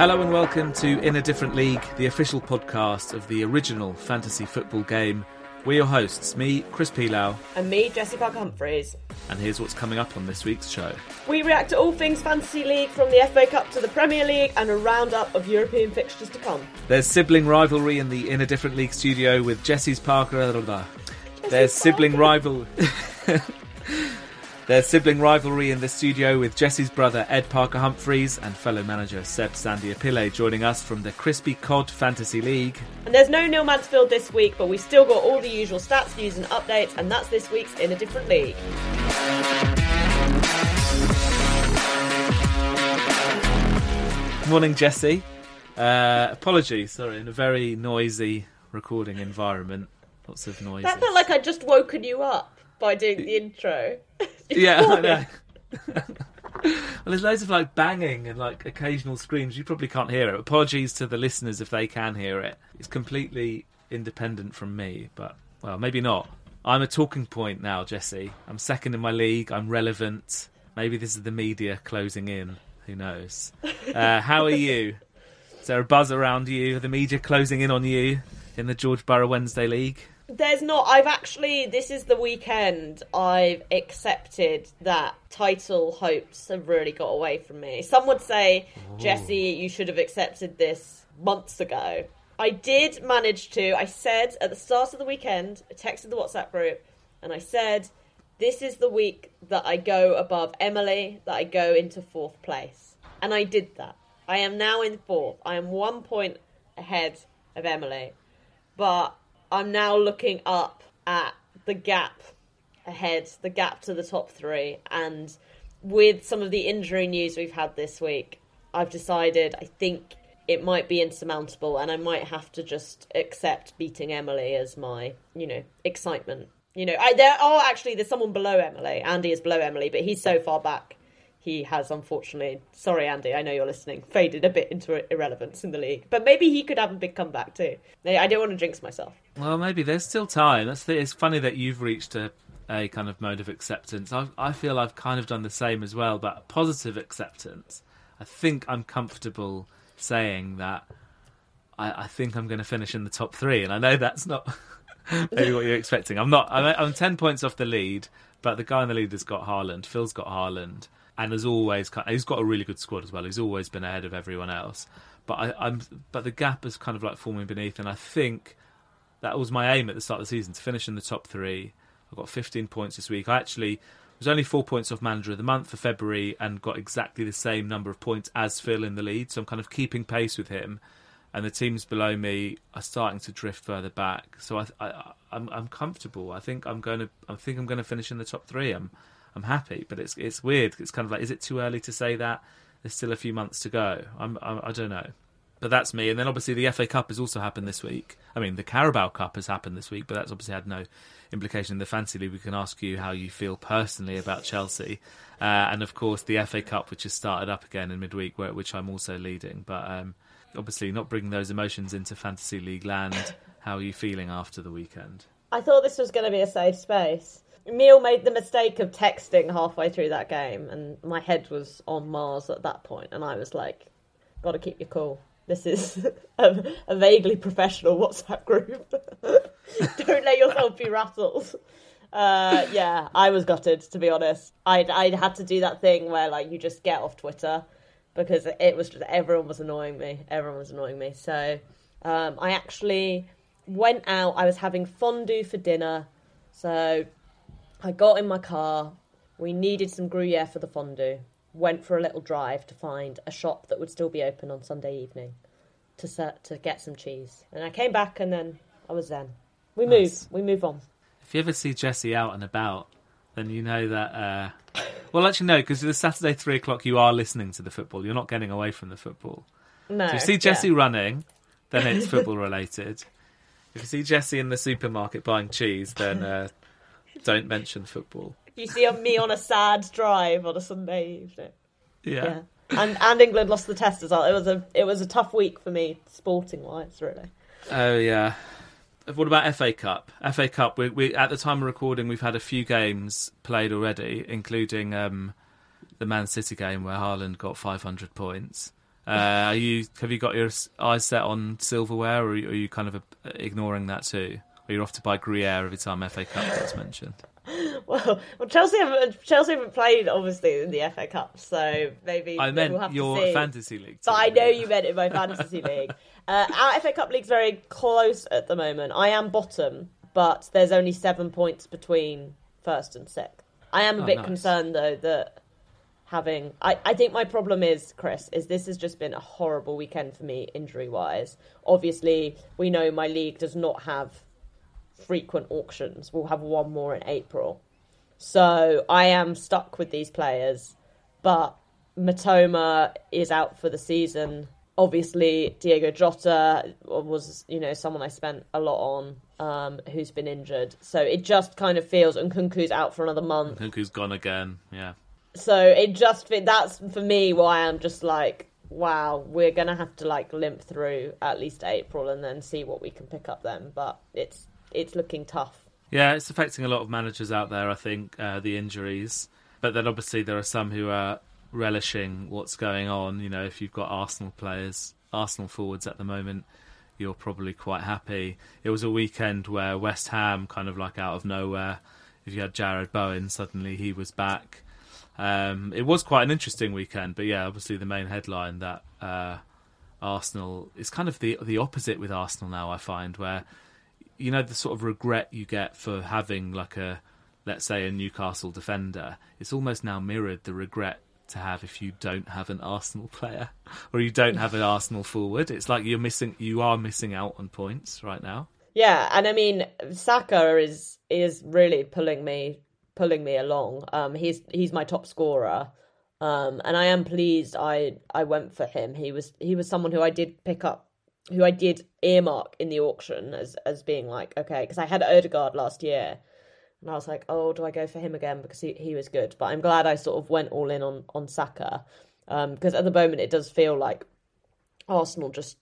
Hello and welcome to In a Different League, the official podcast of the original fantasy football game. We're your hosts, me, Chris Pilau, And me, Jessy Parker Humphreys. and here's what's coming up on this week's show. We react to all things Fantasy League from the FA Cup to the Premier League and a roundup of European fixtures to come. There's sibling rivalry in the In a Different League studio with Jessy's Parker. blah. There's sibling rival. There's sibling rivalry in the studio with Jessy's brother Ed Parker Humphreys and fellow manager Seb Sandia Pillay joining us from the Crispy Cod Fantasy League. And there's no Neil Mansfield this week, but we've still got all the usual stats, news, and updates, and that's this week's In a Different League. Morning, Jesse. Uh, apologies, sorry, in a very noisy recording environment. Lots of noise. That felt like I'd just woken you up by doing the intro. yeah, I know. well, there's loads of like banging and like occasional screams. You probably can't hear it. Apologies to the listeners if they can hear it. It's completely independent from me, but well, maybe not. I'm a talking point now, Jessy. I'm second in my league. I'm relevant. Maybe this is the media closing in. Who knows? Uh, how are you? Is there a buzz around you? Are the media closing in on you in the George Borough Wednesday League? There's not. I've actually. This is the weekend. I've accepted that title hopes have really got away from me. Some would say, oh. Jessy, you should have accepted this months ago. I did manage to. I said at the start of the weekend, I texted the WhatsApp group, and I said, "This is the week that I go above Emily. That I go into fourth place." And I did that. I am now in fourth. I am one point ahead of Emily but I'm now looking up at the gap ahead, the gap to the top three, and with some of the injury news we've had this week, I've decided I think it might be insurmountable, and I might have to just accept beating Emily as my, you know, excitement. You know, I, there are actually there's someone below Emily. Andy is below Emily, but he's so far back. He has unfortunately, sorry Andy, I know you're listening, faded a bit into irrelevance in the league. But maybe he could have a big comeback too. I don't want to jinx myself. Well, maybe there's still time. That's the, it's funny that you've reached a, a kind of mode of acceptance. I, I feel I've kind of done the same as well, but positive acceptance. I think I'm comfortable saying that I, I think I'm going to finish in the top three, and I know that's not maybe what you're expecting. I'm not. I'm, I'm ten points off the lead, but the guy in the lead has got Haaland. Phil's got Haaland, and has always he's got a really good squad as well. He's always been ahead of everyone else. But I, I'm but the gap is kind of like forming beneath, and I think that was my aim at the start of the season to finish in the top three. I got 15 points this week. I actually was only four points off manager of the month for February and got exactly the same number of points as Phil in the lead. So I'm kind of keeping pace with him, and the teams below me are starting to drift further back. So I, I, I'm, I'm comfortable. I think I'm going to. I think I'm going to finish in the top three. I'm, I'm happy. But it's, it's weird. It's kind of like, is it too early to say that? There's still a few months to go. I'm, I'm I don't know. But that's me. And then obviously the FA Cup has also happened this week. I mean, the Carabao Cup has happened this week, but that's obviously had no implication in the Fantasy League. We can ask you how you feel personally about Chelsea. Uh, and of course, the FA Cup, which has started up again in midweek, which I'm also leading. But um, obviously, not bringing those emotions into Fantasy League land. How are you feeling after the weekend? I thought this was going to be a safe space. Emil made the mistake of texting halfway through that game, and my head was on Mars at that point, and I was like, "Got to keep your cool. This is a, a vaguely professional WhatsApp group. Don't let yourself be rattled." Uh, yeah, I was gutted to be honest. I I had to do that thing where like you just get off Twitter because it was just everyone was annoying me. Everyone was annoying me. So um, I actually went out. I was having fondue for dinner, so I got in my car. We needed some Gruyere for the fondue. Went for a little drive to find a shop that would still be open on Sunday evening to set, to get some cheese. And I came back, and then I was zen. We Nice. move. We move on. If you ever see Jessy out and about, then you know that. Uh... Well, actually, no, because the Saturday three o'clock, you are listening to the football. You're not getting away from the football. No. If you see Jessy yeah. running, then it's football related. If you see Jessy in the supermarket buying cheese, then uh, don't mention football. You see me on a sad drive on a Sunday evening. Yeah. Yeah. And and England lost the test as well. It was a it was a tough week for me sporting wise, really. Oh yeah. What about FA Cup? FA Cup. We, we at the time of recording, we've had a few games played already, including um, the Man City game where Haaland got 500 points. Uh, are you have you got your eyes set on silverware, or are you, kind of uh, ignoring that too? You're off to buy Gruyere every time FA Cup gets mentioned? Well, well, Chelsea haven't Chelsea haven't played obviously in the FA Cup, so maybe I meant we'll have your fantasy league. But I know you meant in my fantasy league. Uh, our FA Cup league's very close at the moment. I am bottom, but there's only seven points between first and sixth. I am a Oh, bit nice. concerned though that having I, I think my problem is Chris is this has just been a horrible weekend for me injury wise. Obviously, we know my league does not have frequent auctions. We'll have one more in April. So I am stuck with these players, but Mitoma is out for the season. Obviously, Diego Jota was, you know, someone I spent a lot on, um, who's been injured. So it just kind of feels, and Nkunku's out for another month. Nkunku's gone again. Yeah. So it just that's for me why I'm just like, wow, we're gonna have to like limp through at least April and then see what we can pick up then. But it's it's looking tough. Yeah, it's affecting a lot of managers out there, I think, uh, the injuries. But then obviously there are some who are relishing what's going on. You know, if you've got Arsenal players, Arsenal forwards at the moment, you're probably quite happy. It was a weekend where West Ham, kind of like out of nowhere, if you had Jarrod Bowen, suddenly he was back. Um, it was quite an interesting weekend, but yeah, obviously the main headline that uh, Arsenal is kind of the the opposite with Arsenal now. I find where you know the sort of regret you get for having like a let's say a Newcastle defender. It's almost now mirrored the regret to have if you don't have an Arsenal player or you don't have an Arsenal forward. It's like you're missing you are missing out on points right now. Yeah, and I mean Saka is is really pulling me pulling me along. Um, he's he's my top scorer, um, and I am pleased. I I went for him. He was he was someone who I did pick up, who I did earmark in the auction as as being like okay, because I had Odegaard last year, and I was like, oh, do I go for him again? Because he he was good. But I'm glad I sort of went all in on on Saka, um, because at the moment it does feel like Arsenal just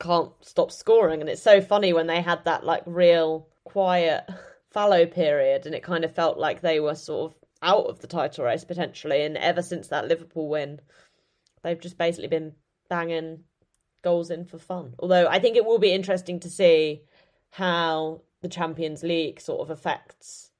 can't stop scoring. And it's so funny when they had that like real quiet fallow period and it kind of felt like they were sort of out of the title race potentially. And ever since that Liverpool win they've just basically been banging goals in for fun although I think it will be interesting to see how the Champions League sort of affects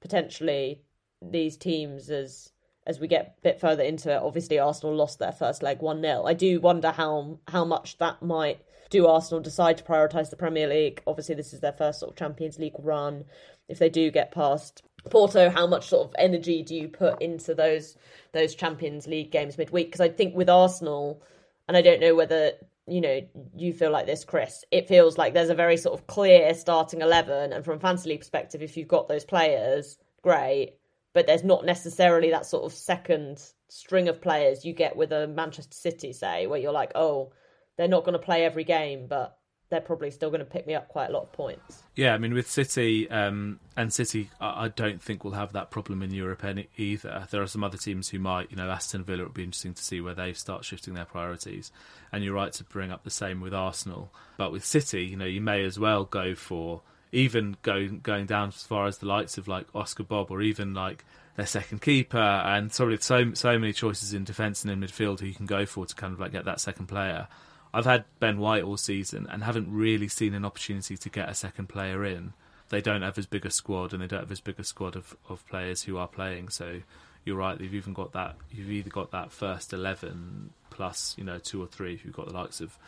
potentially these teams as as we get a bit further into it, obviously Arsenal lost their first leg one 0 I do wonder how how much that might do Arsenal decide to prioritise the Premier League. Obviously, this is their first sort of Champions League run. If they do get past Porto, how much sort of energy do you put into those those Champions League games midweek? Because I think with Arsenal, and I don't know whether you know you feel like this, Chris. It feels like there's a very sort of clear starting eleven, and from fantasy league perspective, if you've got those players, great but there's not necessarily that sort of second string of players you get with a Manchester City, say, where you're like, oh, they're not going to play every game, but they're probably still going to pick me up quite a lot of points. Yeah, I mean with City um, and City, I I don't think we'll have that problem in Europe any, either. There are some other teams who might. You know, Aston Villa. It would be interesting to see where they start shifting their priorities. And you're right to bring up the same with Arsenal. But with City, you know, you may as well go for even going going down as far as the likes of like Oscar Bobb or even like their second keeper and sort of so so many choices in defence and in midfield who you can go for to kind of like get that second player. I've had Ben White all season and haven't really seen an opportunity to get a second player in. They don't have as big a squad and they don't have as big a squad of, of players who are playing. So you're right. You've even got that. You've either got that first eleven plus you know two or three. If you've got the likes of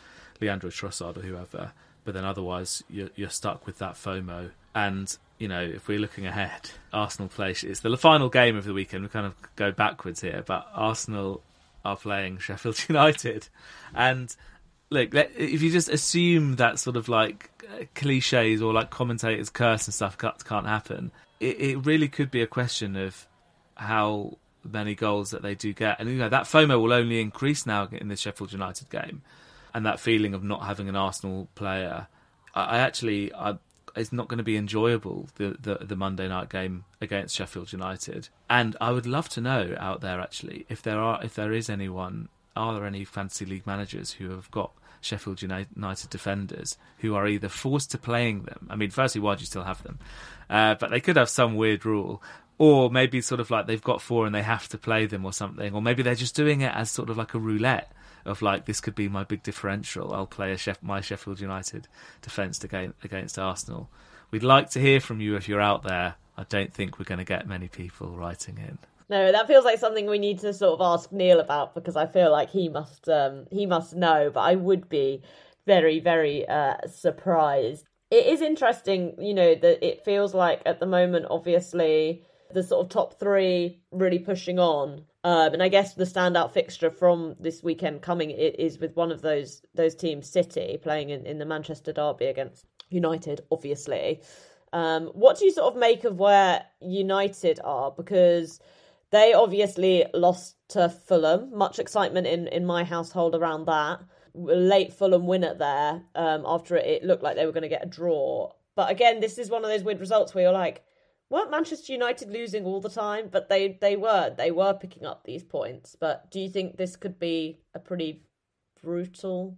Leandro Trossard or whoever, but then otherwise you're, you're stuck with that FOMO. And you know, if we're looking ahead, Arsenal play. It's the final game of the weekend. We kind of go backwards here, but Arsenal are playing Sheffield United, and look, if you just assume that sort of like cliches or like commentators curse and stuff can't, can't happen, it, it really could be a question of how many goals that they do get, and you know that FOMO will only increase now in the Sheffield United game, and that feeling of not having an Arsenal player. I, I actually, I, it's not going to be enjoyable the, the the Monday night game against Sheffield United, and I would love to know out there actually if there are if there is anyone are there any fantasy league managers who have got Sheffield United defenders who are either forced to playing them? I mean, firstly, why do you still have them? Uh, but they could have some weird rule. or maybe sort of like they've got four and they have to play them or something, or maybe they're just doing it as sort of like a roulette of like this could be my big differential. I'll play a Sheff- my Sheffield United defence against against Arsenal. We'd like to hear from you if you're out there. I don't think we're going to get many people writing in. No, that feels like something we need to sort of ask Neil about because I feel like he must um, he must know, but I would be very very uh, surprised. It is interesting, you know, that it feels like at the moment, obviously, the sort of top three really pushing on. Um, and I guess the standout fixture from this weekend coming is with one of those those teams, City, playing in, in the Manchester Derby against United, obviously. Um, what do you sort of make of where United are? Because they obviously lost to Fulham. Much excitement in, in my household around that. Late Fulham winner there um, after it looked like they were going to get a draw. But again, this is one of those weird results where you're like, weren't Manchester United losing all the time? But they they were they were picking up these points. But do you think this could be a pretty brutal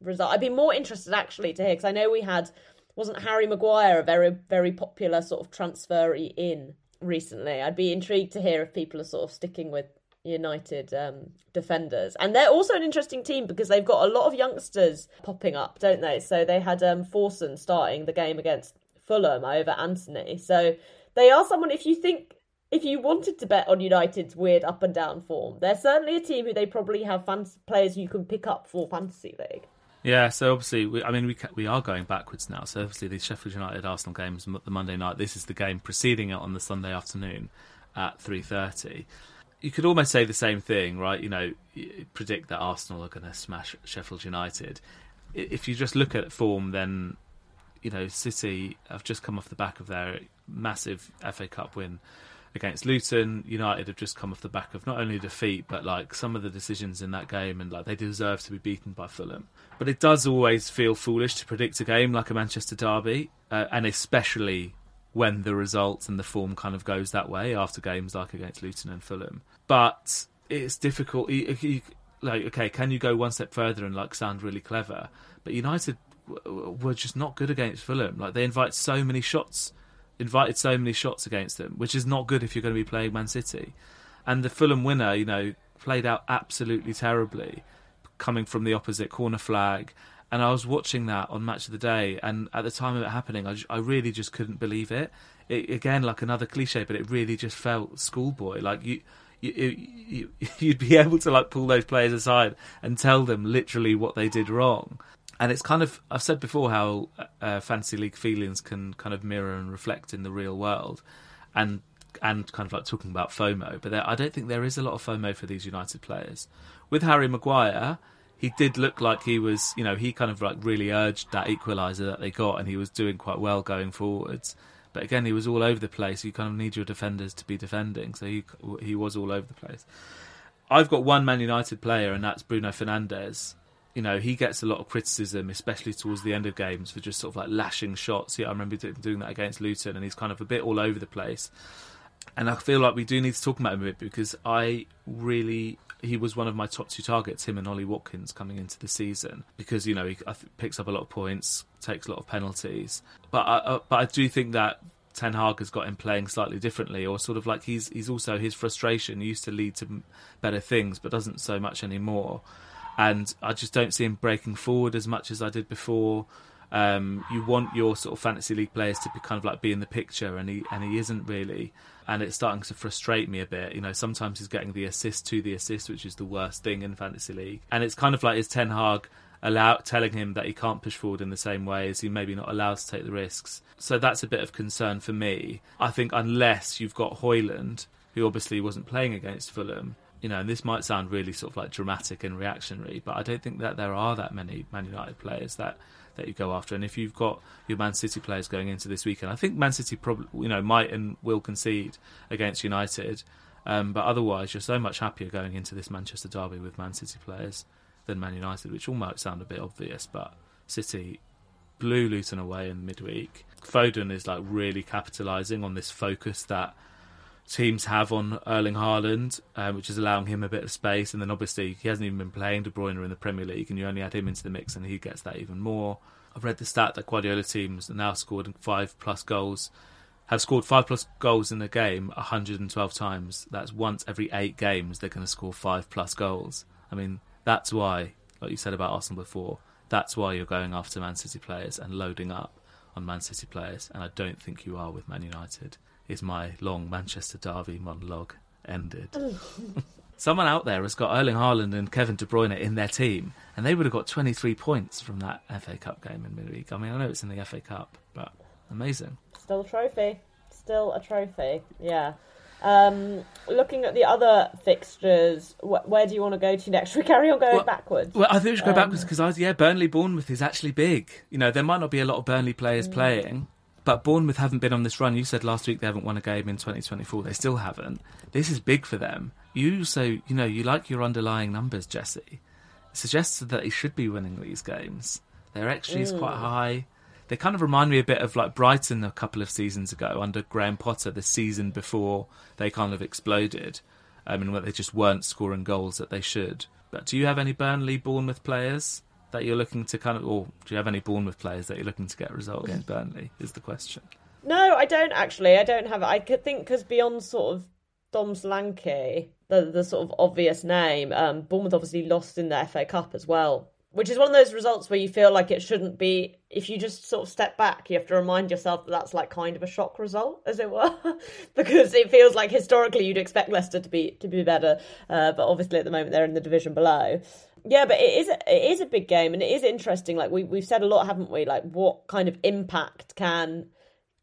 result? I'd be more interested actually to hear because I know we had wasn't Harry Maguire a very very popular sort of transferee in recently. I'd be intrigued to hear if people are sort of sticking with United um, defenders, and they're also an interesting team because they've got a lot of youngsters popping up, don't they? So they had um, Forson starting the game against Fulham over Antony. So they are someone, if you think, if you wanted to bet on United's weird up and down form, they're certainly a team who they probably have fantasy players you can pick up for Fantasy League. Yeah, so obviously, we, I mean, we we are going backwards now. So obviously, the Sheffield United Arsenal games, the Monday night. This is the game preceding it on the Sunday afternoon at three thirty. You could almost say the same thing, right? You know, predict that Arsenal are going to smash Sheffield United. If you just look at form, then you know, City have just come off the back of their massive FA Cup win against Luton. United have just come off the back of not only defeat, but like some of the decisions in that game, and like they deserve to be beaten by Fulham. But it does always feel foolish to predict a game like a Manchester derby, uh, and especially when the results and the form kind of goes that way after games like against Luton and Fulham. But it's difficult. You, you, like, okay, can you go one step further and like sound really clever? But United were just not good against Fulham. Like they invite so many shots, invited so many shots against them, which is not good if you're going to be playing Man City. And the Fulham winner, you know, played out absolutely terribly, coming from the opposite corner flag. And I was watching that on Match of the Day, and at the time of it happening, I, I really just couldn't believe it. it. Again, like another cliche, but it really just felt schoolboy. Like you, you, you, you'd be able to like pull those players aside and tell them literally what they did wrong and it's kind of I've said before how uh, fantasy league feelings can kind of mirror and reflect in the real world, and and kind of like talking about FOMO. But there, I don't think there is a lot of FOMO for these United players. With Harry Maguire, he did look like he was, you know, he kind of like really urged that equaliser that they got, and he was doing quite well going forwards. But again, he was all over the place. You kind of need your defenders to be defending, so he he was all over the place. I've got one Man United player, and that's Bruno Fernandes you know, he gets a lot of criticism, especially towards the end of games, for just sort of like lashing shots. Yeah, I remember doing that against Luton, and he's kind of a bit all over the place. And I feel like we do need to talk about him a bit because I really, he was one of my top two targets, him and Ollie Watkins coming into the season, because you know he picks up a lot of points, takes a lot of penalties. But I, uh, but I do think that Ten Hag has got him playing slightly differently, or sort of like he's he's also his frustration used to lead to better things, but doesn't so much anymore and I just don't see him breaking forward as much as I did before. Um, you want your sort of fantasy league players to be kind of like be in the picture, and he and he isn't really, and it's starting to frustrate me a bit. You know, sometimes he's getting the assist to the assist, which is the worst thing in fantasy league, and it's kind of like is Ten Hag allow telling him that he can't push forward in the same way as he maybe not allowed to take the risks. So that's a bit of concern for me. I think unless you've got Højlund, who obviously wasn't playing against Fulham, you know, and this might sound really sort of like dramatic and reactionary, but I don't think that there are that many Man United players that that you go after. And if you've got your Man City players going into this weekend, I think Man City probably you know might and will concede against United, um, but otherwise you're so much happier going into this Manchester derby with Man City players than Man United, which all might sound a bit obvious, but City blew Luton away in midweek. Foden is like really capitalising on this focus that teams have on Erling Haaland, um, which is allowing him a bit of space. And then obviously he hasn't even been playing De Bruyne in the Premier League, and you only add him into the mix, and he gets that even more. I've read the stat that Guardiola teams now scored five plus goals have scored five plus goals in a game 112 times. That's once every eight games they're going to score five plus goals. I mean, that's why, like you said about Arsenal before, that's why you're going after Man City players and loading up on Man City players. And I don't think you are with Man United. Is my long Manchester Derby monologue ended? Someone out there has got Erling Haaland and Kevin De Bruyne in their team, and they would have got 23 points from that FA Cup game in midweek. I mean, I know it's in the FA Cup, but amazing. Still a trophy. Still a trophy. Yeah. Um, looking at the other fixtures, wh- where do you want to go to next? Should we carry on going Well- backwards? Well, I think we should go Um, backwards because yeah, Burnley Bournemouth is actually big. You know, there might not be a lot of Burnley players Mm. playing, but Bournemouth haven't been on this run. You said last week they haven't won a game in 2024. They still haven't. This is big for them. You also, you know, you like your underlying numbers, Jessy. It suggests that they should be winning these games. Their XG is Mm. quite high. They kind of remind me a bit of like Brighton a couple of seasons ago under Graham Potter, the season before they kind of exploded, I mean, where they just weren't scoring goals that they should. But do you have any Burnley, Bournemouth players that you're looking to kind of, or do you have any Bournemouth players that you're looking to get a result against Burnley? Is the question. No, I don't actually. I don't have it. I could think because beyond sort of Dom Solanke, the the sort of obvious name, um, Bournemouth obviously lost in the FA Cup as well, which is one of those results where you feel like it shouldn't be. If you just sort of step back, you have to remind yourself that that's like kind of a shock result, as it were, because it feels like historically you'd expect Leicester to be to be better, uh, but obviously at the moment they're in the division below. Yeah, but it is it is a big game and it is interesting. Like we we've said a lot, haven't we? Like what kind of impact can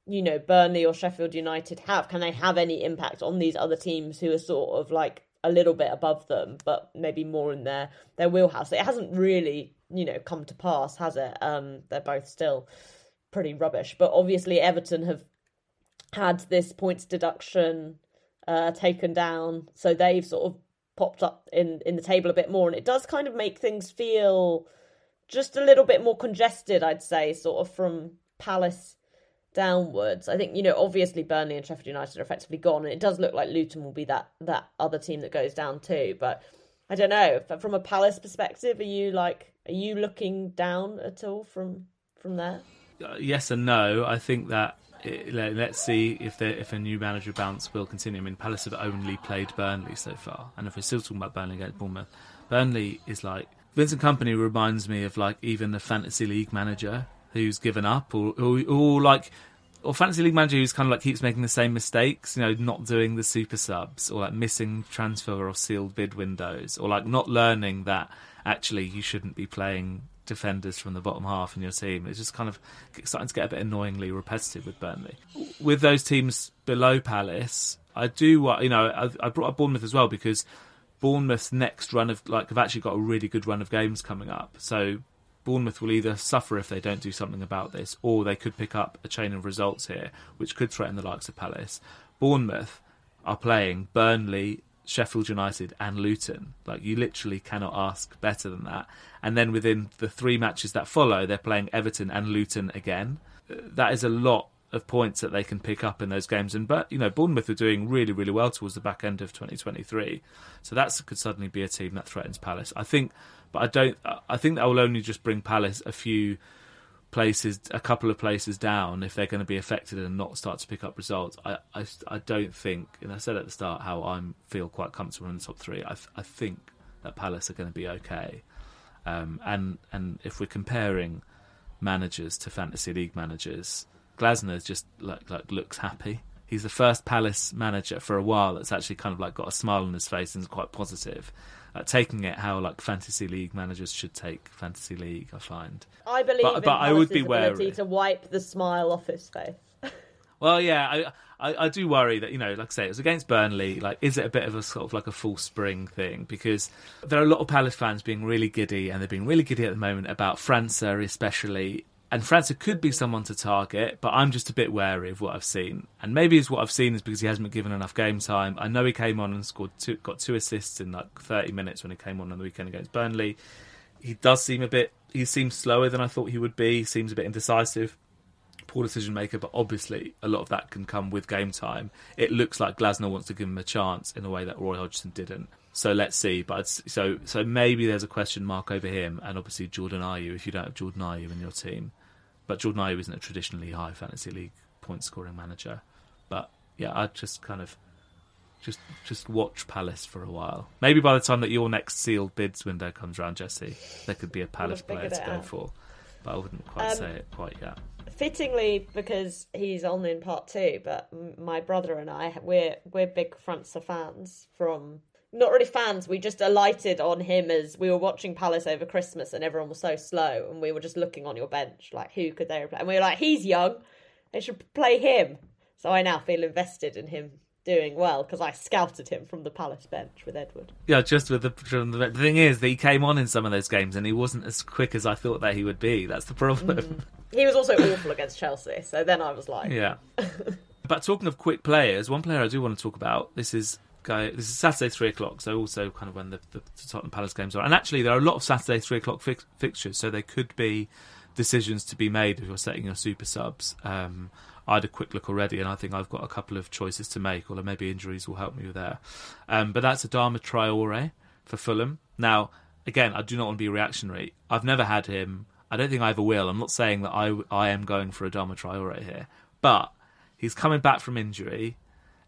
you know Burnley or Sheffield United have? Can they have any impact on these other teams who are sort of like a little bit above them, but maybe more in their their wheelhouse? It hasn't really you know come to pass, has it? Um, they're both still pretty rubbish, but obviously Everton have had this points deduction uh, taken down, so they've sort of popped up in in the table a bit more, and it does kind of make things feel just a little bit more congested, I'd say, sort of from Palace downwards. I think you know, obviously Burnley and Sheffield United are effectively gone, and it does look like Luton will be that that other team that goes down too. But I don't know. From a Palace perspective, are you like, are you looking down at all from from there? Uh, yes and no. I think that it, let- let's see if the, if a new manager bounce will continue. I mean, Palace have only played Burnley so far, and if we're still talking about Burnley against Bournemouth, Burnley is like Vincent Kompany reminds me of like even the fantasy league manager who's given up, or or, or like. Or fantasy league manager who's kind of like keeps making the same mistakes, you know, not doing the super subs, or like missing transfer or sealed bid windows, or like not learning that actually you shouldn't be playing defenders from the bottom half in your team. It's just kind of starting to get a bit annoyingly repetitive with Burnley. With those teams below Palace, I do wa- you know I, I brought up Bournemouth as well because Bournemouth's next run of like have actually got a really good run of games coming up. So Bournemouth will either suffer if they don't do something about this, or they could pick up a chain of results here, which could threaten the likes of Palace. Bournemouth are playing Burnley, Sheffield United, and Luton. Like you literally cannot ask better than that. And then within the three matches that follow, they're playing Everton and Luton again. Uh, That is a lot of points that they can pick up in those games. And but you know Bournemouth are doing really really well towards the back end of 2023, so that could suddenly be a team that threatens Palace. I think, but I don't. I think that will only just bring Palace a few places, a couple of places down if they're going to be affected and not start to pick up results. I, I, I don't think, and I said at the start how I feel quite comfortable in the top three. I, I think that Palace are going to be okay. Um, and and if we're comparing managers to fantasy league managers, Glasner just like like looks happy. He's the first Palace manager for a while that's actually kind of like got a smile on his face and is quite positive. Uh, taking it how like fantasy league managers should take fantasy league, I find. I believe But- but I would be wary. to wipe the smile off his face. Well, yeah, I, I I do worry that you know, like I say, it was against Burnley. Like, is it a bit of a sort of like a full spring thing? Because there are a lot of Palace fans being really giddy, and they're being really giddy at the moment about França, especially. And França could be someone to target, but I'm just a bit wary of what I've seen. And maybe it's what I've seen is because he hasn't been given enough game time. I know he came on and scored two, got two assists in like 30 minutes when he came on on the weekend against Burnley. He does seem a bit. He seems slower than I thought he would be. He seems a bit indecisive poor decision maker, but obviously a lot of that can come with game time. It looks like Glasner wants to give him a chance in a way that Roy Hodgson didn't. So let's see. But so so maybe there's a question mark over him, and obviously Jordan Ayew if you don't have Jordan Ayew in your team. But Jordan Ayew isn't a traditionally high fantasy league point scoring manager. But yeah, I'd just kind of just just watch Palace for a while. Maybe by the time that your next sealed bids window comes around, Jessy, there could be a Palace player to go out. for. But I wouldn't quite Um, say it quite yet. Fittingly because he's on in part two but my brother and i we're we're big frança fans from not really fans we just alighted on him as we were watching palace over christmas and everyone was so slow and we were just looking on your bench like who could they replace? And we were like he's young. They should play him. So i now feel invested in him doing well because i scouted him from the palace bench with edward. Yeah, just with the, from the the thing is that he came on in some of those games and he wasn't as quick as I thought that he would be. That's the problem. Mm. He was also awful against chelsea so then i was like Yeah. but talking of quick players, one player I do want to talk about. This is guy. This is Saturday three o'clock, so also kind of when the, the Tottenham Palace games are. And actually, there are a lot of Saturday three o'clock fix, fixtures, so there could be decisions to be made if you're setting your super subs. Um, I had a quick look already, and I think I've got a couple of choices to make, although maybe injuries will help me with there. Um, but that's Adama Traore for Fulham. Now, again, I do not want to be reactionary. I've never had him. I don't think I ever will. I'm not saying that I, I am going for Adama Traore here, but he's coming back from injury,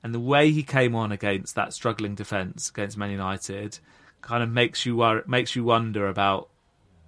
and the way he came on against that struggling defence against Man United kind of makes you makes you wonder about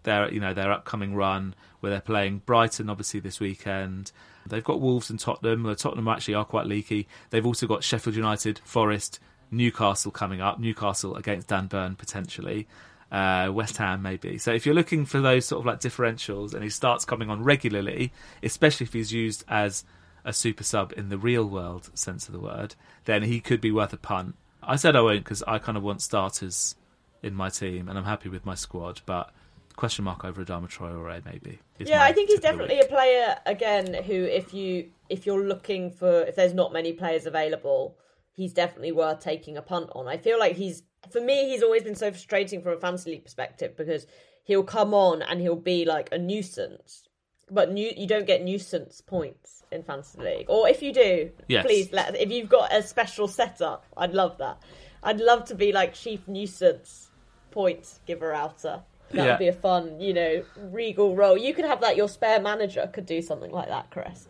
their you know their upcoming run where they're playing Brighton obviously this weekend. They've got Wolves and Tottenham. Tottenham actually are quite leaky. They've also got Sheffield United, Forest, Newcastle coming up. Newcastle against Dan Burn potentially. Uh, West Ham maybe. So if you're looking for those sort of like differentials, and he starts coming on regularly, especially if he's used as a super sub in the real world sense of the word, then he could be worth a punt. I said I won't because I kind of want starters in my team, and I'm happy with my squad. But question mark over Adama Traore maybe. Yeah, I think he's tip of the definitely a player again who, if you if you're looking for if there's not many players available, he's definitely worth taking a punt on. I feel like he's for me, he's always been so frustrating from a fantasy league perspective because he'll come on and he'll be like a nuisance, but nu- you don't get nuisance points in fantasy league, or if you do, Yes. please let if you've got a special setup, I'd love that. I'd love to be like chief nuisance point giver outer. That Yeah. would be a fun, you know, regal role. You could have that. Your spare manager could do something like that, Chris.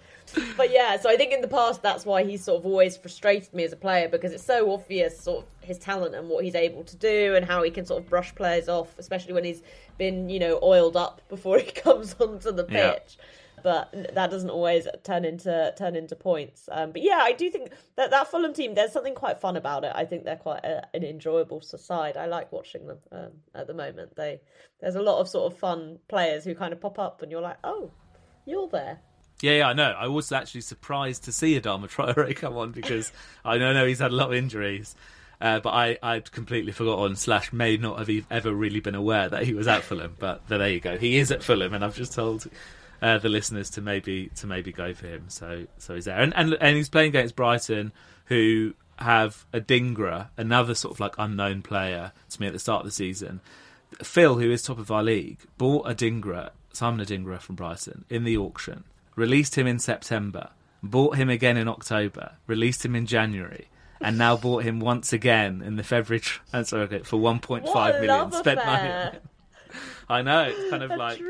But yeah, so I think in the past that's why he's sort of always frustrated me as a player because it's so obvious, sort of his talent and what he's able to do and how he can sort of brush players off, especially when he's been, you know, oiled up before he comes onto the pitch. Yeah. But that doesn't always turn into turn into points. Um, but yeah, I do think that that Fulham team, there's something quite fun about it. I think they're quite a, an enjoyable side. I like watching them um, at the moment. They there's a lot of sort of fun players who kind of pop up, and you're like, oh, you're there. Yeah, yeah, I know. I was actually surprised to see Adama Traore come on because I know, know he's had a lot of injuries. Uh, but I, I'd completely forgotten, slash, may not have ever really been aware that he was at Fulham. But there you go. He is at Fulham, and I've just told uh, the listeners to maybe to maybe go for him. So so he's there, and and, and he's playing against Brighton, who have Adingra, another sort of like unknown player to me at the start of the season. Phil, who is top of our league, bought Adingra, Simon Adingra from Brighton in the auction, released him in September, bought him again in October, released him in January, and now bought him once again in the February transfer market for 1.5 What a million. Spent money. affair. on him. I know it's kind of A like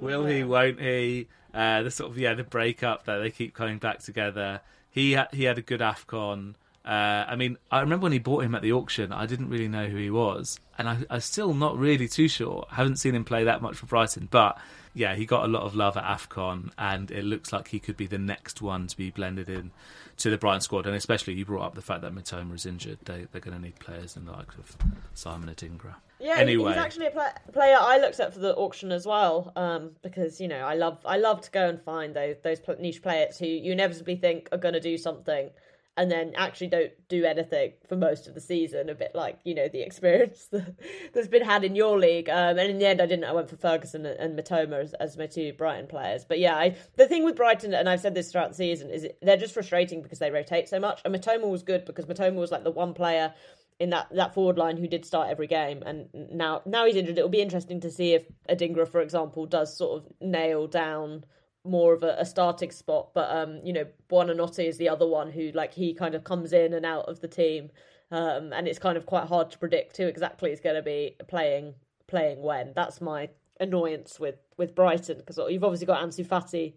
will he, won't he? Uh, the sort of yeah, the breakup that they keep coming back together. He ha- he had a good Afcon. Uh, I mean, I remember when he bought him at the auction. I didn't really know who he was, and I, I'm still not really too sure. I haven't seen him play that much for Brighton, but yeah, he got a lot of love at Afcon, and it looks like he could be the next one to be blended in to the Brighton squad. And especially, you brought up the fact that Mitoma is injured. They, they're going to need players in the likes of Simon Adingra. Yeah, Anyway. he's actually a pla player I looked at for the auction as well, um, because you know I love I love to go and find those those niche players who you inevitably think are going to do something, and then actually don't do anything for most of the season. A bit like you know the experience that, that's been had in your league. Um, and in the end, I didn't. I went for Ferguson and, and Mitoma as, as my two Brighton players. But yeah, I, the thing with Brighton, and I've said this throughout the season, is they're just frustrating because they rotate so much. And Mitoma was good because Mitoma was like the one player in that, that forward line who did start every game, and now now he's injured. It'll be interesting to see if Adingra, for example, does sort of nail down more of a, a starting spot. But um, you know, Buonanotte is the other one who like he kind of comes in and out of the team, um, and it's kind of quite hard to predict who exactly is going to be playing playing when. That's my annoyance with with Brighton because you've obviously got Ansu Fati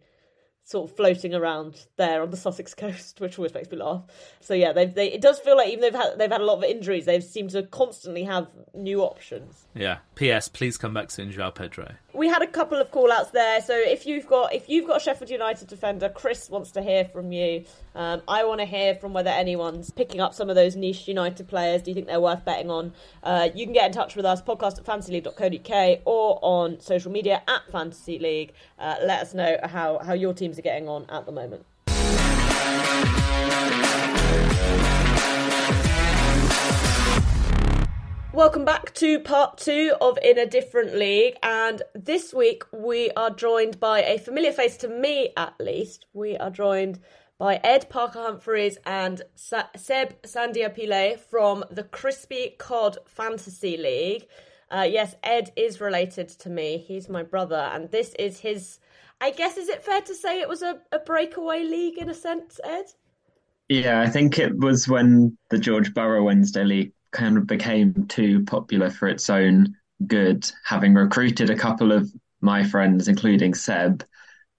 sort of floating around there on the Sussex coast, which always makes me laugh. So yeah, they they it does feel like even they've had they've had a lot of injuries, they seem to constantly have new options. Yeah. P.S. Please come back soon, Joao Pedro. We had a couple of call outs there, so if you've got if you've got a Sheffield United defender, Chris wants to hear from you. Um, I want to hear from whether anyone's picking up some of those niche United players. Do you think they're worth betting on? Uh, you can get in touch with us, podcast at fantasyleague.co.uk or on social media at Fantasy League. Uh, let us know how, how your teams are getting on at the moment. Welcome back to part two of In a Different League. And this week we are joined by a familiar face to me, at least. We are joined by Ed Parker Humphreys and Seb Sandia Pile from the Crispy Cod Fantasy League. Uh, yes, Ed is related to me. He's my brother, and this is his. I guess is it fair to say it was a, a breakaway league in a sense, Ed? Yeah, I think it was when the George Burrow Wednesday League kind of became too popular for its own good, having recruited a couple of my friends, including Seb,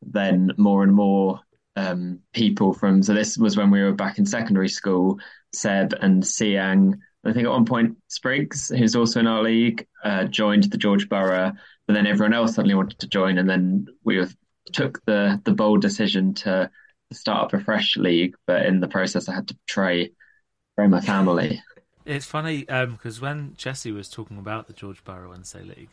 then more and more um, people from. So this was when we were back in secondary school. Seb and Siang, I think at one point Spriggs, who's also in our league, uh, joined the George Borough, but then everyone else suddenly wanted to join, and then we took the the bold decision to start up a fresh league. But in the process, I had to betray betray my family. It's funny because um, when Jessy was talking about the George Burrow Wednesday League,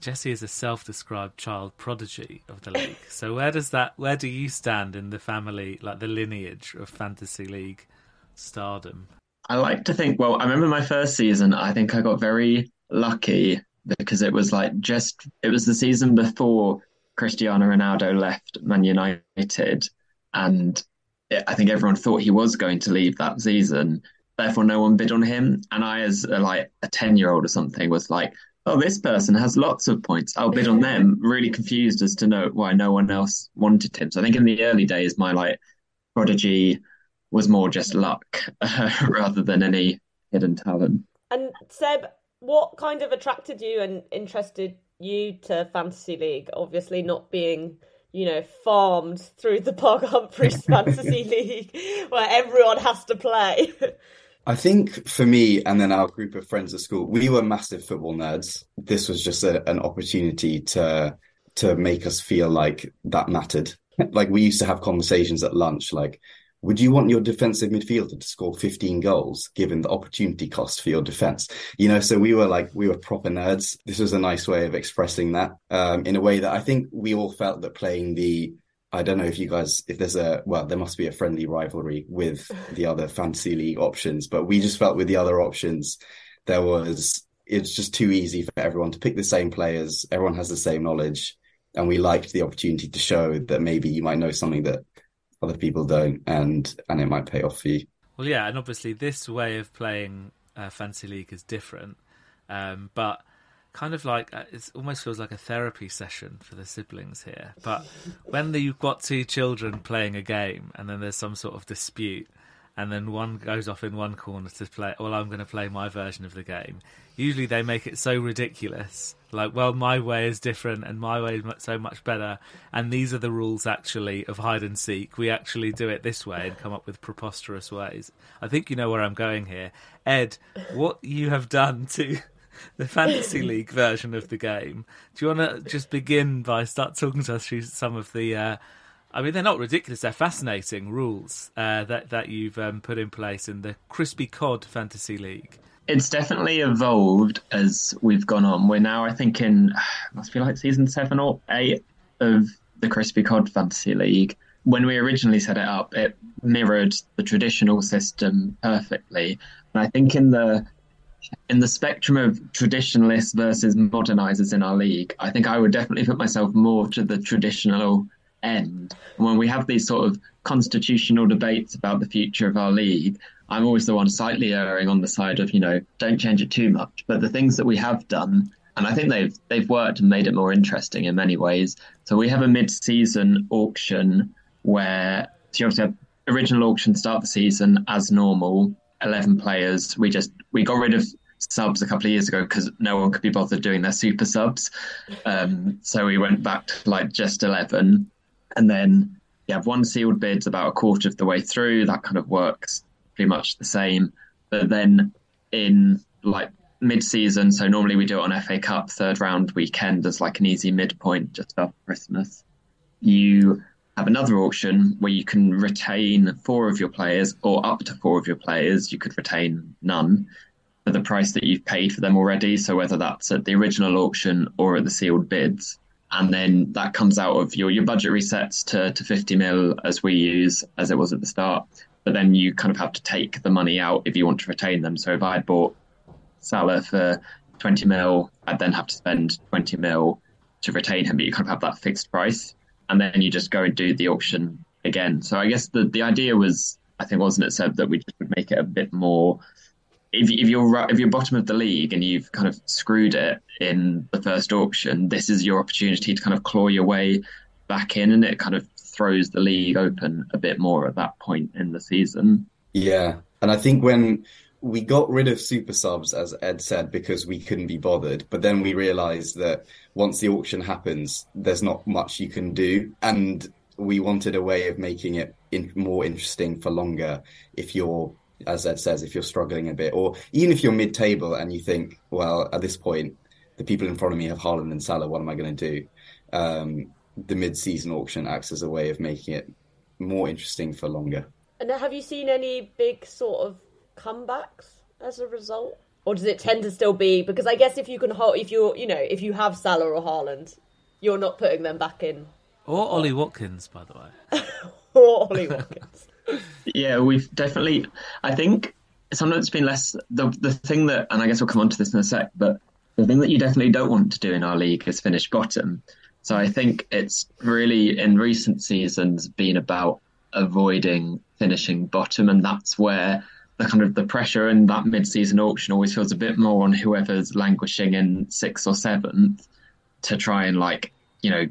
Jessy is a self-described child prodigy of the league. so where does that? Where do you stand in the family, like the lineage of fantasy league stardom? I like to think. Well, I remember my first season. I think I got very lucky because it was like just it was the season before Cristiano Ronaldo left Man United, and I think everyone thought he was going to leave that season therefore no one bid on him. And I, as a, like a ten year old or something, was like, "Oh, this person has lots of points. I'll bid on them." really confused as to know why no one else wanted him. So I think in the early days, my like prodigy was more just luck uh, rather than any hidden talent. And Seb, what kind of attracted you and interested you to fantasy league? Obviously, not being you know, farmed through the Parker Humphreys Fantasy League where everyone has to play. I think for me and then our group of friends at school, we were massive football nerds. This was just a, an opportunity to to make us feel like that mattered. like we used to have conversations at lunch, like, would you want your defensive midfielder to score 15 goals given the opportunity cost for your defense? You know, so we were like, we were proper nerds. This was a nice way of expressing that um, in a way that I think we all felt that playing the I don't know if you guys, if there's a, well, there must be a friendly rivalry with the other fantasy league options, but we just felt with the other options, there was, it's just too easy for everyone to pick the same players. Everyone has the same knowledge. And we liked the opportunity to show that maybe you might know something that other people don't and, and it might pay off for you. Well, yeah. And obviously this way of playing uh, fantasy league is different. Um, but kind of like uh, it almost feels like a therapy session for the siblings here. But when the, you've got two children playing a game and then there's some sort of dispute, and then one goes off in one corner to play, well, I'm going to play my version of the game. Usually they make it so ridiculous, like, well, my way is different and my way is so much better, and these are the rules actually of hide and seek. We actually do it this way and come up with preposterous ways. I think you know where I'm going here, Ed. What you have done to the fantasy league version of the game. Do you want to just begin by start talking to us through some of the? Uh, I mean, they're not ridiculous; they're fascinating rules uh, that that you've um, put in place in the Crispy Cod Fantasy League. It's definitely evolved as we've gone on. We're now, I think, in must be like season seven or eight of the Crispy Cod Fantasy League. When we originally set it up, it mirrored the traditional system perfectly. And I think in the in the spectrum of traditionalists versus modernizers in our league, I think I would definitely put myself more to the traditional end. And when we have these sort of constitutional debates about the future of our league, I'm always the one slightly erring on the side of, you know, don't change it too much. But the things that we have done, and I think they've they've worked and made it more interesting in many ways. So we have a mid-season auction where so you obviously have original auction start the season as normal, 11 players. We just we got rid of subs a couple of years ago because no one could be bothered doing their super subs. Um, so we went back to like just 11. And then you have one sealed bids about a quarter of the way through. That kind of works pretty much the same. But then in like mid-season, so normally we do it on FA Cup third round weekend as like an easy midpoint just after Christmas. You have another auction where you can retain four of your players or up to four of your players. You could retain none for the price that you've paid for them already. So whether that's at the original auction or at the sealed bids. And then that comes out of your, your budget resets to, to 50 mil as we use, as it was at the start. But then you kind of have to take the money out if you want to retain them. So if I had bought Salah for 20 mil, I'd then have to spend 20 mil to retain him, but you kind of have that fixed price. And then you just go and do the auction again. So I guess the, the idea was, I think, wasn't it said that we just would make it a bit more if, if you're if you're bottom of the league and you've kind of screwed it in the first auction, this is your opportunity to kind of claw your way back in, and it kind of throws the league open a bit more at that point in the season. Yeah, and I think when we got rid of super subs, as Ed said, because we couldn't be bothered, but then we realised that once the auction happens, there's not much you can do, and we wanted a way of making it in, more interesting for longer if you're as Ed says, if you're struggling a bit, or even if you're mid-table and you think, well, at this point, the people in front of me have Haaland and Salah. What am I going to do? Um, the mid-season auction acts as a way of making it more interesting for longer. And have you seen any big sort of comebacks as a result, or does it tend to still be because I guess if you can hold, if you're, you know, if you have Salah or Haaland, you're not putting them back in. Or Ollie Watkins, by the way. or Ollie Watkins yeah, we've definitely. I think sometimes it's been less the the thing that, and I guess we'll come on to this in a sec, but the thing that you definitely don't want to do in our league is finish bottom. So I think it's really in recent seasons been about avoiding finishing bottom, and that's where the kind of the pressure in that mid-season auction always feels a bit more on whoever's languishing in sixth or seventh to try and like you know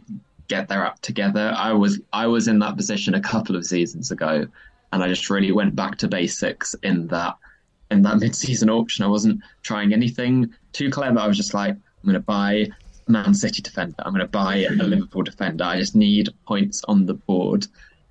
get their act together. I was I was in that position a couple of seasons ago, and I just really went back to basics in that in that mid-season auction. I wasn't trying anything too clever. I was just like, I'm going to buy a Man City defender. I'm going to buy a Liverpool defender. I just need points on the board.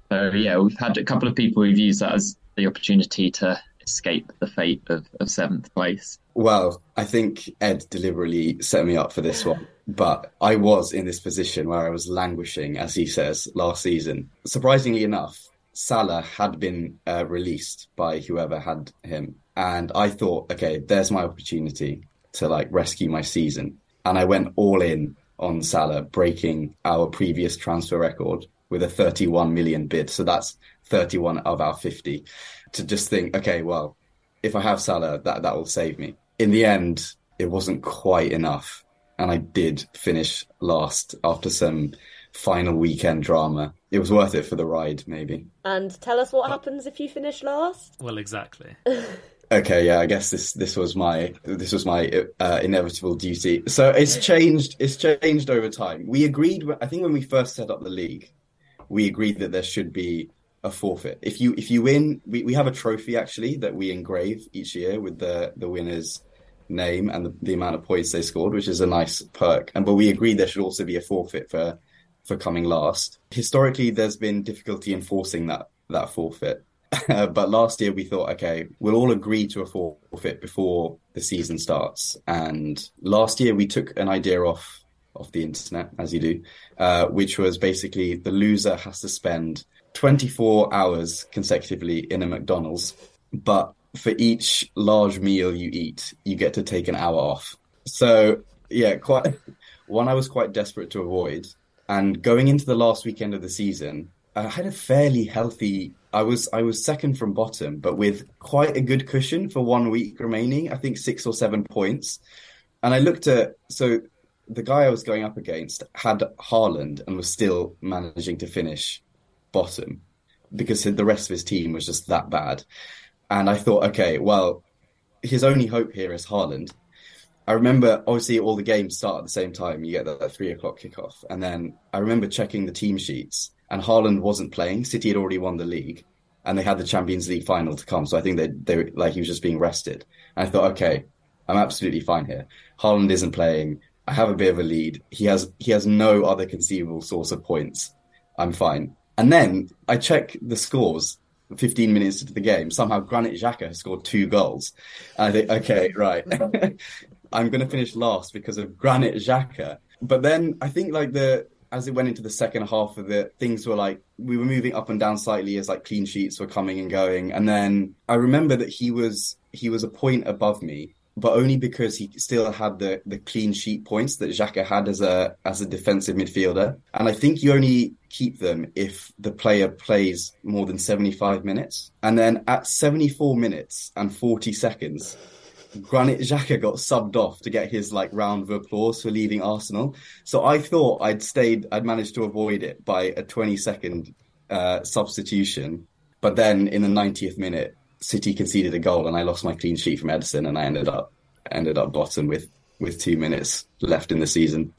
So yeah, we've had a couple of people who've used that as the opportunity to escape the fate of, of seventh place. Well, I think Ed deliberately set me up for this one, but I was in this position where I was languishing, as he says, last season. Surprisingly enough, Salah had been uh, released by whoever had him, and I thought, okay, there's my opportunity to like rescue my season, and I went all in on Salah, breaking our previous transfer record with a 31 million bid. So that's 31 of our 50. To just think, okay, well, if I have Salah, that that will save me. In the end, it wasn't quite enough, and I did finish last after some final weekend drama. It was worth it for the ride, maybe. And tell us what happens if you finish last. Well, exactly. okay, yeah, I guess this this was my this was my uh, inevitable duty. So it's changed. It's changed over time. We agreed. I think when we first set up the league, we agreed that there should be a forfeit. If you if you win, we, we have a trophy actually that we engrave each year with the the winners name and the, the amount of points they scored, which is a nice perk. And but we agreed there should also be a forfeit for for coming last. Historically, there's been difficulty enforcing that that forfeit. but last year we thought, okay, we'll all agree to a forfeit before the season starts. And last year we took an idea off off the internet, as you do, uh, which was basically the loser has to spend 24 hours consecutively in a McDonald's, but for each large meal you eat, you get to take an hour off. So yeah, quite one I was quite desperate to avoid. And going into the last weekend of the season, I had a fairly healthy. I was I was second from bottom, but with quite a good cushion for one week remaining. I think six or seven points. And I looked at so the guy I was going up against had Haaland and was still managing to finish bottom because the rest of his team was just that bad. And I thought, okay, well, his only hope here is Haaland. I remember obviously all the games start at the same time. You get that, that three o'clock kickoff, and then I remember checking the team sheets, and Haaland wasn't playing. City had already won the league, and they had the Champions League final to come. So I think they they like he was just being rested. And I thought, okay, I'm absolutely fine here. Haaland isn't playing. I have a bit of a lead. He has he has no other conceivable source of points. I'm fine. And then I check the scores 15 minutes into the game. Somehow Granit Xhaka has scored two goals. And I think, okay, right. I'm going to finish last because of Granit Xhaka. But then I think like the as it went into the second half of it, things were like we were moving up and down slightly as like clean sheets were coming and going. And then I remember that he was he was a point above me, but only because he still had the the clean sheet points that Xhaka had as a as a defensive midfielder. And I think you only keep them if the player plays more than 75 minutes. And then at 74 minutes and 40 seconds, Granit Xhaka got subbed off to get his like round of applause for leaving Arsenal. So I thought I'd stayed, I'd managed to avoid it by a 20 second uh, substitution. But then in the 90th minute, City conceded a goal and I lost my clean sheet from Ederson, and I ended up ended up bottom with with two minutes left in the season.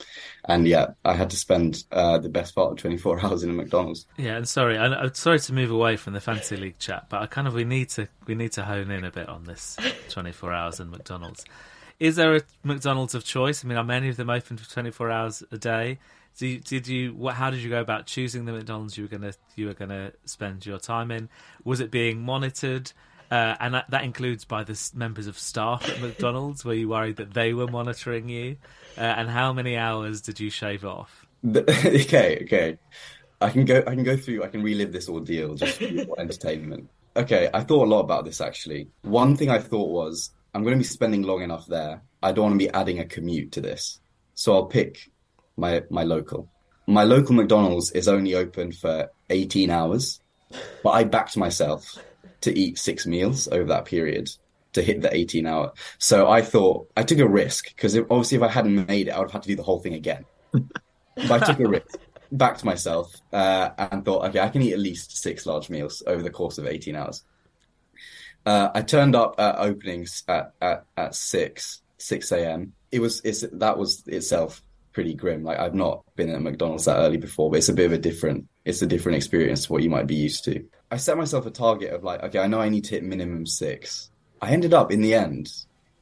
And yeah, I had to spend uh, the best part of 24 hours in a McDonald's. Yeah, and sorry, I, I'm sorry to move away from the fantasy league chat, but I kind of we need to we need to hone in a bit on this 24 hours in McDonald's. Is there a McDonald's of choice? I mean, are many of them open for 24 hours a day? Did did you what, how did you go about choosing the McDonald's you were gonna you were gonna spend your time in? Was it being monitored? Uh, and that, that, includes by the members of staff at McDonald's. were you worried that they were monitoring you? Uh, and how many hours did you shave off? okay, okay. I can go. I can go through. I can relive this ordeal just for entertainment. Okay, I thought a lot about this actually. One thing I thought was I'm going to be spending long enough there. I don't want to be adding a commute to this, so I'll pick my my local. My local McDonald's is only open for 18 hours, but I backed myself to eat six meals over that period to hit the 18 hour. So I thought I took a risk because obviously if I hadn't made it, I would have had to do the whole thing again. but I took a risk, backed myself, uh, and thought, okay, I can eat at least six large meals over the course of 18 hours. Uh, I turned up at openings at, at, at 6, 6 a.m. It was, it's, that was itself pretty grim. Like I've not been at McDonald's that early before, but it's a bit of a different, it's a different experience to what you might be used to. I set myself a target of like, okay, I know I need to hit minimum six. I ended up in the end.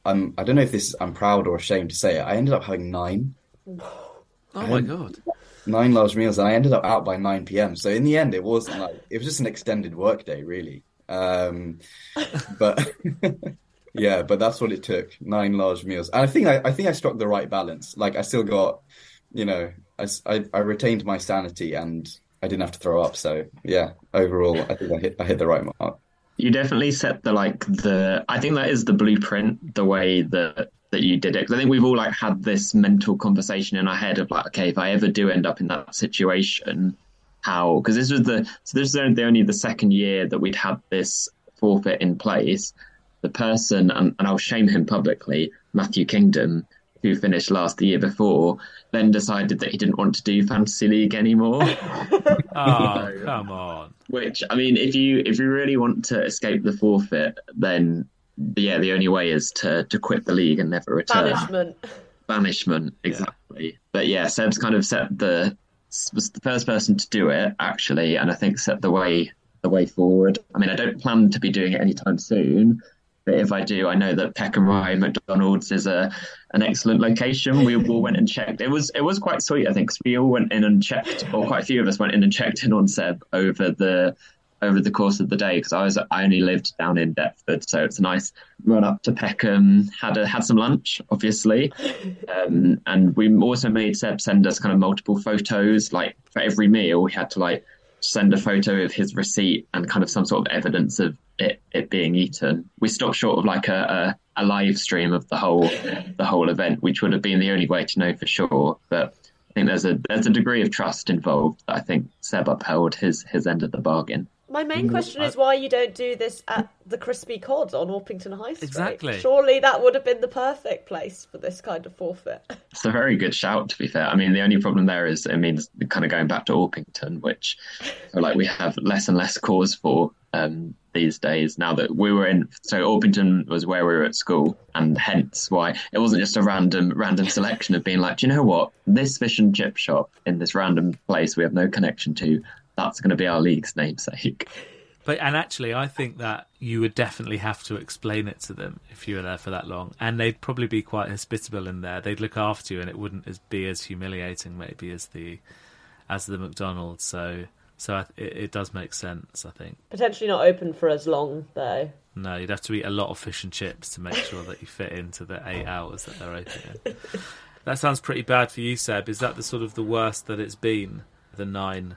I'm. I don't know if this. I'm proud or ashamed to say it. I ended up having nine. Oh my god! Nine large meals, and I ended up out by nine p.m. So in the end, it wasn't like it was just an extended workday, really. Um, but yeah, but that's what it took. Nine large meals, and I think I, I think I struck the right balance. Like I still got, you know, I, I, I retained my sanity and I didn't have to throw up. So yeah, overall, I think I hit I hit the right mark. You definitely set the like the. I think that is the blueprint. The way that that you did it. I think we've all like had this mental conversation in our head of like, okay, if I ever do end up in that situation, how? Because this was the so this is the only the second year that we'd had this forfeit in place. The person, and, and I'll shame him publicly, Matthew Kingdom, who finished last the year before, then decided that he didn't want to do fantasy league anymore. oh, come on! Which I mean, if you if you really want to escape the forfeit, then yeah, the only way is to to quit the league and never return. Banishment. Banishment, exactly. Yeah. But yeah, Seb's kind of set the was the first person to do it actually, and I think set the way the way forward. I mean, I don't plan to be doing it anytime soon, but if I do, I know that Peckham Rye McDonald's is a an excellent location. We all went and checked. It was it was quite sweet, I think, because we all went in and checked, or quite a few of us went in and checked in on Seb over the over the course of the day because I was I only lived down in Deptford, so it's a nice run up to Peckham. Had a, had some lunch, obviously, um, and we also made Seb send us kind of multiple photos. Like for every meal, we had to like send a photo of his receipt and kind of some sort of evidence of it, it being eaten. We stopped short of like a, a, a live stream of the whole the whole event, which would have been the only way to know for sure. But I think there's a there's a degree of trust involved that I think Seb upheld his his end of the bargain. My main question is why you don't do this at the Crispy Cod on Orpington High Street. Exactly. Surely that would have been the perfect place for this kind of forfeit. It's a very good shout, to be fair. I mean, the only problem there is, it means kind of going back to Orpington, which like we have less and less cause for um, these days now that we were in. So Orpington was where we were at school, and hence why it wasn't just a random random selection of being like, do you know what? This fish and chip shop in this random place we have no connection to that's going to be our league's namesake. But and actually, I think that you would definitely have to explain it to them if you were there for that long, and they'd probably be quite hospitable in there. They'd look after you, and it wouldn't as, be as humiliating maybe as the as the McDonald's. So So it, it does make sense, I think. Potentially not open for as long though. No, you'd have to eat a lot of fish and chips to make sure that you fit into the eight hours that they're open. that sounds pretty bad for you, Seb. Is that the sort of the worst that it's been? The nine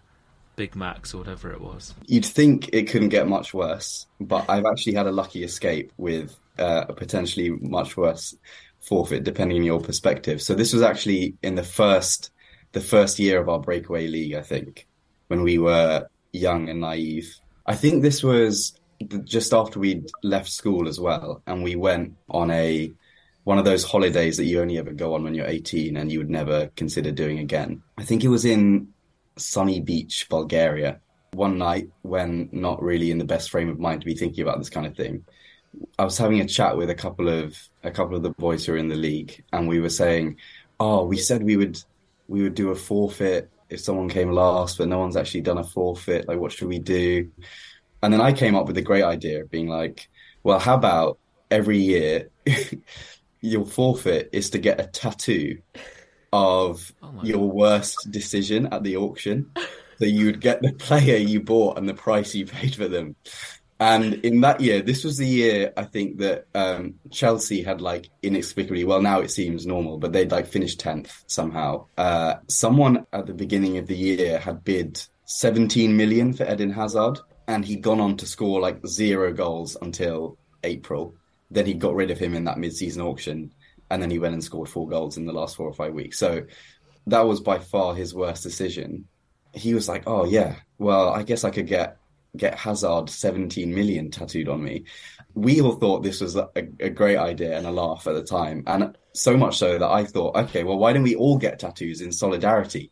Big Macs or whatever it was. You'd think it couldn't get much worse, but I've actually had a lucky escape with uh, a potentially much worse forfeit, depending on your perspective. So this was actually in the first the first year of our breakaway league, I think, when we were young and naive. I think this was just after we'd left school as well, and we went on a one of those holidays that you only ever go on when you're 18 and you would never consider doing again. I think it was in sunny beach, Bulgaria. One night when not really in the best frame of mind to be thinking about this kind of thing, I was having a chat with a couple of a couple of the boys who are in the league, and we were saying, "Oh, we said we would we would do a forfeit if someone came last, but no one's actually done a forfeit. Like, what should we do?" And then I came up with a great idea being like, "Well, how about every year your forfeit is to get a tattoo of oh your God. worst decision at the auction?" So you would get the player you bought and the price you paid for them. And in that year, this was the year I think that um, Chelsea had like inexplicably, well, now it seems normal, but they'd like finished 10th somehow. Uh, someone at the beginning of the year had bid 17 million for Eden Hazard, and he'd gone on to score like zero goals until April. Then he got rid of him in that mid season auction, and then he went and scored four goals in the last four or five weeks. So that was by far his worst decision. He was like, oh, yeah, well, I guess I could get get Hazard 17 million tattooed on me. We all thought this was a, a, great idea and a laugh at the time. And so much so that I thought, okay, well, why don't we all get tattoos in solidarity?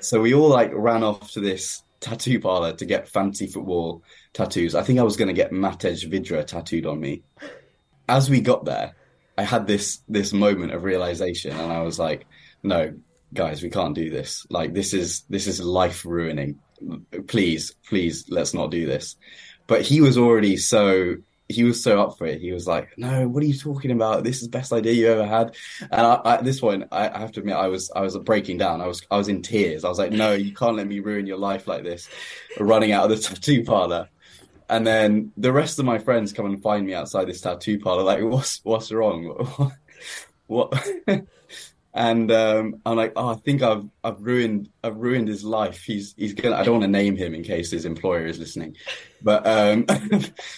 So we all like ran off to this tattoo parlor to get fancy football tattoos. I think I was going to get Matej Vydra tattooed on me. As we got there, I had this this moment of realization, and I was like, "No, guys, we can't do this. Like, this is this is life ruining please, please, let's not do this. But he was already so he was so up for it. He was like, "No, what are you talking about? This is the best idea you ever had." And I, at this point, I, I have to admit, I was I was breaking down. I was I was in tears. I was like, "No, you can't let me ruin your life like this." Running out of the tattoo parlor, and then the rest of my friends come and find me outside this tattoo parlor. Like, what's what's wrong? what? and um, I'm like, oh, I think I've I've ruined I've ruined his life. He's he's gonna. I don't want to name him in case his employer is listening, but um,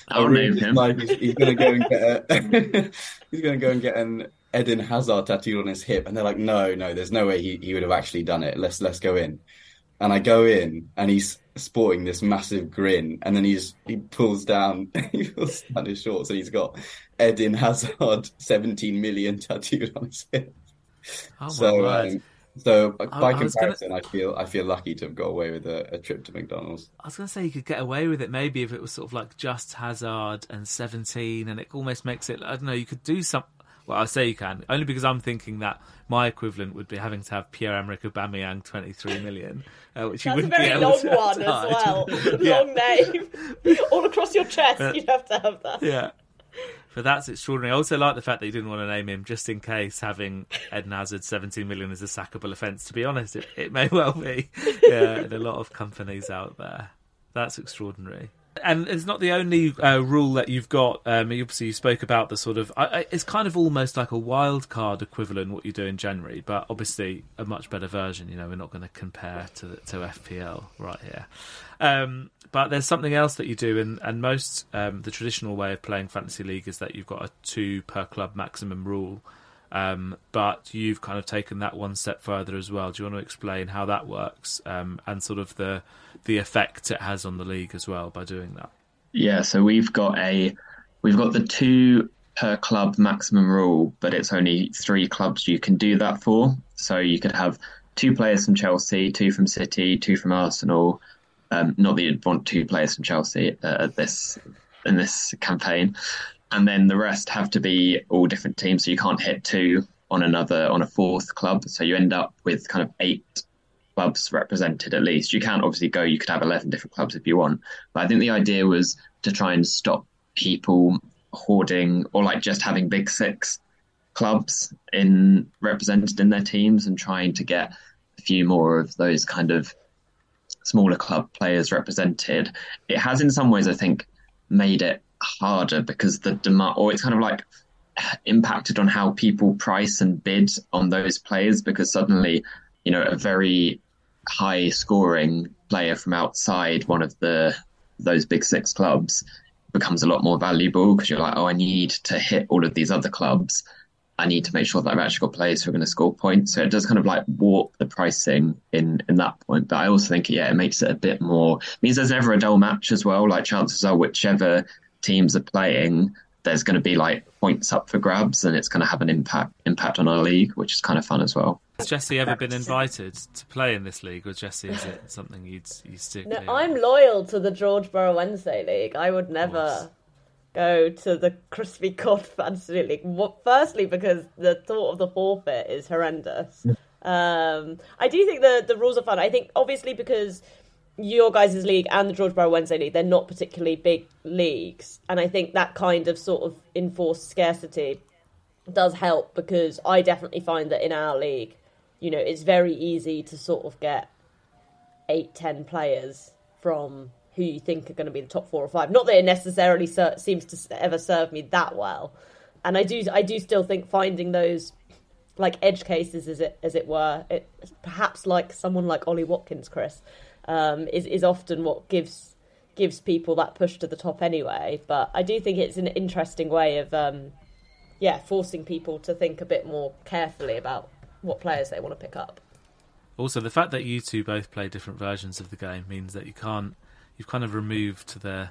I'll name him. He's, he's, gonna go and get a, he's gonna go and get an Eden Hazard tattooed on his hip, and they're like, no, no, there's no way he, he would have actually done it. Let's let's go in, and I go in, and he's sporting this massive grin, and then he's he pulls down he pulls down his shorts, and he's got Eden Hazard 17 million tattooed on his hip. Oh so, um, so by I, comparison, I, gonna... I, feel I feel lucky to have got away with a, a trip to McDonald's. I was going to say you could get away with it maybe if it was sort of like just Hazard and seventeen, and it almost makes it. I don't know. You could do some. Well, I say you can only because I'm thinking that my equivalent would be having to have Pierre Emerick Aubameyang 23 million, uh, which you wouldn't be able to. That's a long one as well. long name, all across your chest. you'd have to have that. Yeah, but that's extraordinary. I also like the fact that you didn't want to name him just in case having Eden Hazard 17 million is a sackable offence. To be honest, it, it may well be. Yeah, in a lot of companies out there. That's extraordinary. And it's not the only uh, rule that you've got. Um, obviously, you spoke about the sort of. It's kind of almost like a wild card equivalent what you do in January, but obviously a much better version. You know, we're not going to compare to to FPL right here. Um, but there's something else that you do, and and most um, the traditional way of playing fantasy league is that you've got a two per club maximum rule. Um, but you've kind of taken that one step further as well. Do you want to explain how that works um, and sort of the the effect it has on the league as well by doing that? Yeah, so we've got a we've got the two per club maximum rule, but it's only three clubs you can do that for. So you could have two players from Chelsea, two from City, two from Arsenal, um, not that you'd want two players from Chelsea uh, at this in this campaign, and then the rest have to be all different teams. So you can't hit two on another on a fourth club. So you end up with kind of eight clubs represented at least. You can't obviously go. You could have eleven different clubs if you want, but I think the idea was to try and stop people hoarding or like just having big six clubs in represented in their teams and trying to get a few more of those kind of smaller club players represented, it has in some ways, I think, made it harder because the demand, or it's kind of like impacted on how people price and bid on those players because suddenly, you know, a very high scoring player from outside one of the those big six clubs becomes a lot more valuable because you're like, oh, I need to hit all of these other clubs. I need to make sure that I've actually got players who are going to score points. So it does kind of like warp the pricing in in that point. But I also think, yeah, it makes it a bit more. means there's never a dull match as well. Like chances are, whichever teams are playing, there's going to be like points up for grabs, and it's going to have an impact impact on our league, which is kind of fun as well. Has Jessy ever been invited to play in this league, or Jessy, is it something you'd you stick? No, I'm loyal to the George Borough Wednesday League. I would never go to the Crispy Cod Fantasy League. Firstly, because the thought of the forfeit is horrendous. Um, I do think the the rules are fun. I think obviously because your guys' league and the George Borough Wednesday League, they're not particularly big leagues. And I think that kind of sort of enforced scarcity does help because I definitely find that in our league, you know, it's very easy to sort of get eight, ten players from who you think are going to be the top four or five. Not that it necessarily ser- seems to ever serve me that well, and I do, I do still think finding those like edge cases, as it as it were, it, perhaps like someone like Ollie Watkins, Chris, um, is is often what gives gives people that push to the top anyway. But I do think it's an interesting way of, um, yeah, forcing people to think a bit more carefully about what players they want to pick up. Also, the fact that you two both play different versions of the game means that you can't. You've kind of removed the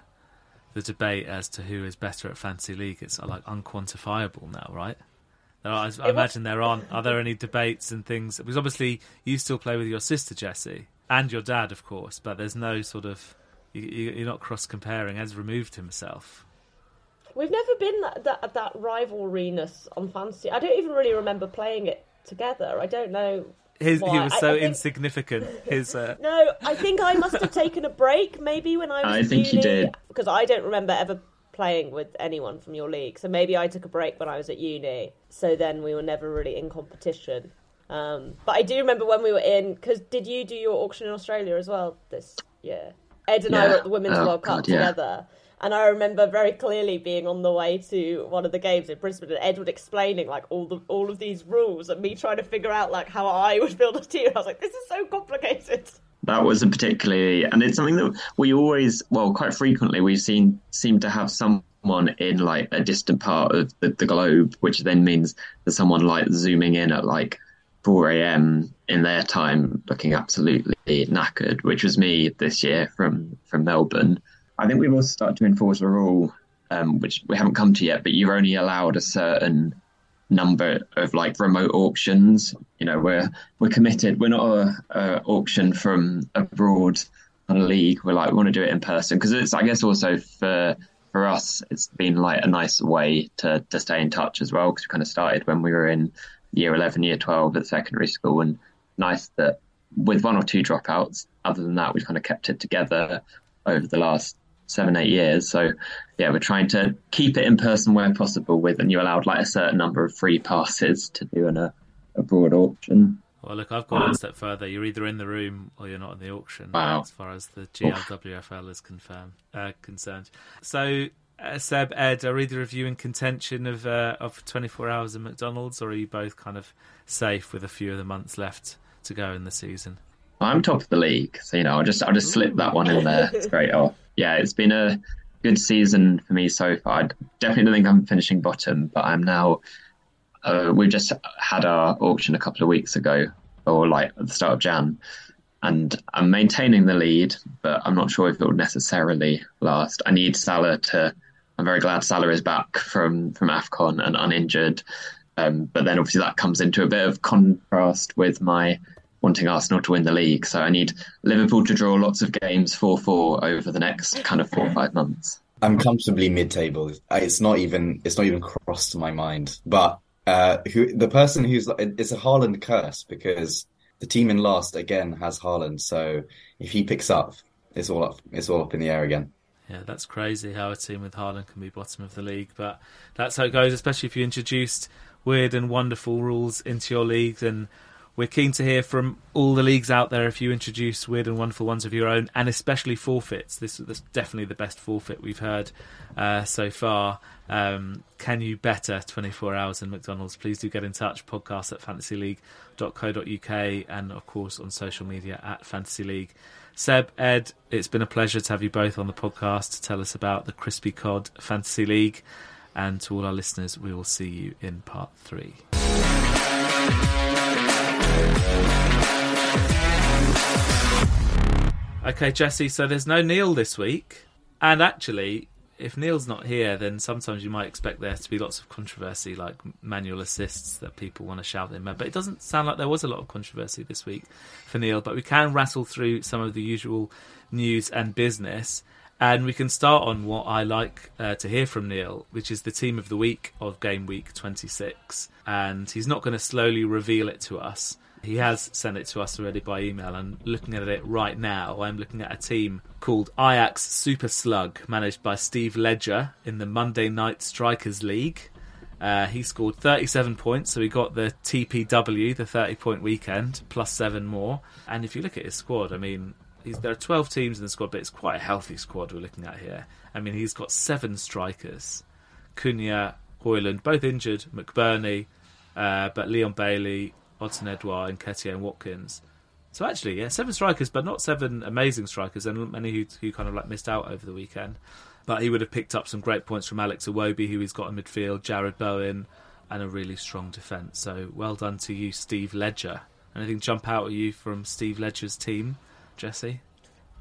the debate as to who is better at fantasy league. It's like unquantifiable now, right? Are, I, I imagine there aren't. Are there any debates and things? Because obviously you still play with your sister Jessy and your dad, of course, but there's no sort of. You, are not cross comparing. Ed's removed himself. We've never been that, that that rivalryness on fantasy. I don't even really remember playing it together. I don't know. His, he was so I, I think... insignificant. His uh... no, I think I must have taken a break. Maybe when I was. I think uni, you did because I don't remember ever playing with anyone from your league. So maybe I took a break when I was at uni. So then we were never really in competition. Um, but I do remember when we were in because did you do your auction in Australia as well this year? Ed and yeah. I were at the Women's oh, World Cup God, together. Yeah. And I remember very clearly being on the way to one of the games in Brisbane and Edward explaining like all the all of these rules and me trying to figure out like how I would build a team. I was like, this is so complicated. That was a particularly and it's something that we always well, quite frequently we've seen seem to have someone in like a distant part of the, the globe, which then means there's someone like zooming in at like 4 a.m. in their time, looking absolutely knackered, which was me this year from from Melbourne. I think we've also started to enforce a rule, um, which we haven't come to yet, but you're only allowed a certain number of like remote auctions. You know, we're we're committed. We're not a, a auction from abroad on a league. We're like we want to do it in person because it's I guess also for for us it's been like a nice way to to stay in touch as well because we kind of started when we were in year 11, year 12 at secondary school. And nice that with one or two dropouts, other than that, we've kind of kept it together over the last seven, eight years. So, yeah, we're trying to keep it in person where possible with, and you allowed like a certain number of free passes to do in a, a broad auction. Well, look, I've gone one step further. You're either in the room or you're not in the auction. Wow. As far as the GLWFL is confirmed, uh, concerned. So, uh, Seb, Ed, are either of you in contention of uh, of 24 hours of McDonald's, or are you both kind of safe with a few of the months left to go in the season? I'm top of the league, so you know I'll just I'll just slip that one in there straight off. Yeah, it's been a good season for me so far. I definitely don't think I'm finishing bottom, but I'm now. Uh, we just had our auction a couple of weeks ago, or like at the start of Jan, and I'm maintaining the lead, but I'm not sure if it will necessarily last. I need Salah to I'm very glad Salah is back from from Afcon and uninjured. Um, but then obviously that comes into a bit of contrast with my wanting Arsenal to win the league. So I need Liverpool to draw lots of games 4-4 over the next kind of four or five months. I'm comfortably mid-table. It's not even it's not even crossed my mind. But uh, who the person who's it's a Haaland curse because the team in last again has Haaland. So if he picks up, it's all up. It's all up in the air again. Yeah, that's crazy how a team with Haaland can be bottom of the league, but that's how it goes. Especially if you introduced weird and wonderful rules into your league, and We're keen to hear from all the leagues out there if you introduce weird and wonderful ones of your own, and especially forfeits. This is definitely the best forfeit we've heard uh, so far. Um, can you better 24 hours in McDonald's? Please do get in touch. Podcast at fantasyleague.co.uk and, of course, on social media at Fantasy League. Seb, Ed, it's been a pleasure to have you both on the podcast to tell us about the Crispy Cod Fantasy League. And to all our listeners, we will see you in part three. Okay, Jessy, so there's no Neil this week. And actually, if Neil's not here, then sometimes you might expect there to be lots of controversy, like manual assists that people want to shout in. But it doesn't sound like there was a lot of controversy this week for Neil. But we can rattle through some of the usual news and business. And we can start on what I like uh, to hear from Neil, which is the team of the week of game week 26. And he's not going to slowly reveal it to us. He has sent it to us already by email, and looking at it right now, I'm looking at a team called Ajax Super Slug, managed by Steve Ledger in the Monday Night Strikers League. Uh, he scored 37 points, so he got the TPW, the 30 point weekend, plus seven more. And if you look at his squad, I mean, there are 12 teams in the squad, but it's quite a healthy squad we're looking at here. I mean, he's got seven strikers Cunha, Højlund, both injured, McBurnie, uh, but Leon Bailey, Odsonne Edouard, and Nketiah and Watkins. So actually, yeah, seven strikers, but not seven amazing strikers, and many who, who kind of like missed out over the weekend. But he would have picked up some great points from Alex Iwobi, who he's got in midfield, Jarrod Bowen, and a really strong defence. So well done to you, Steve Ledger. Anything jump out at you from Steve Ledger's team, Jessy?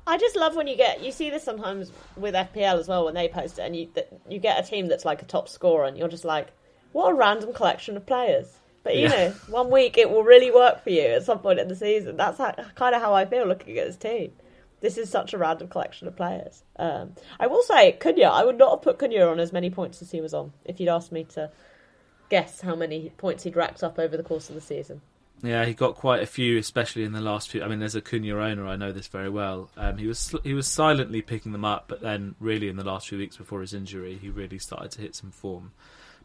I just love when you get you see this sometimes with FPL as well when they post it and you you get a team that's like a top scorer and you're just like, what a random collection of players. But you yeah. know, one week it will really work for you at some point in the season. That's how, kind of how I feel looking at this team. This is such a random collection of players. Um, I will say, Cunha, I would not have put Cunha on as many points as he was on if you'd asked me to guess how many points he'd racked up over the course of the season. Yeah, he got quite a few, especially in the last few. I mean, as a Cunha owner, I know this very well. Um, he was he was silently picking them up, but then really in the last few weeks before his injury, he really started to hit some form.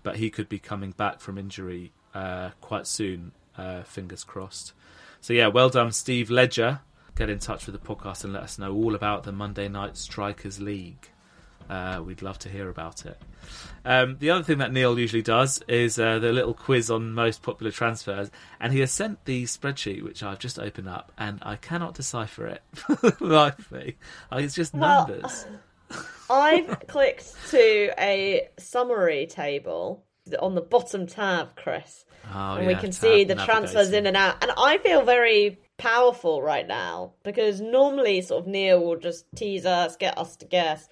But he could be coming back from injury uh, quite soon. Uh, fingers crossed. So yeah, well done, Steve Ledger. Get in touch with the podcast and let us know all about the Monday Night Strikers League. Uh, we'd love to hear about it. Um, the other thing that Neil usually does is uh, the little quiz on most popular transfers, and he has sent the spreadsheet, which I've just opened up, and I cannot decipher it. like me, it's just numbers. Well, I've clicked to a summary table on the bottom tab, Chris. Oh, and yeah, we can see the transfers in and out. And I feel very powerful right now because normally, sort of, Neil will just tease us, get us to guess.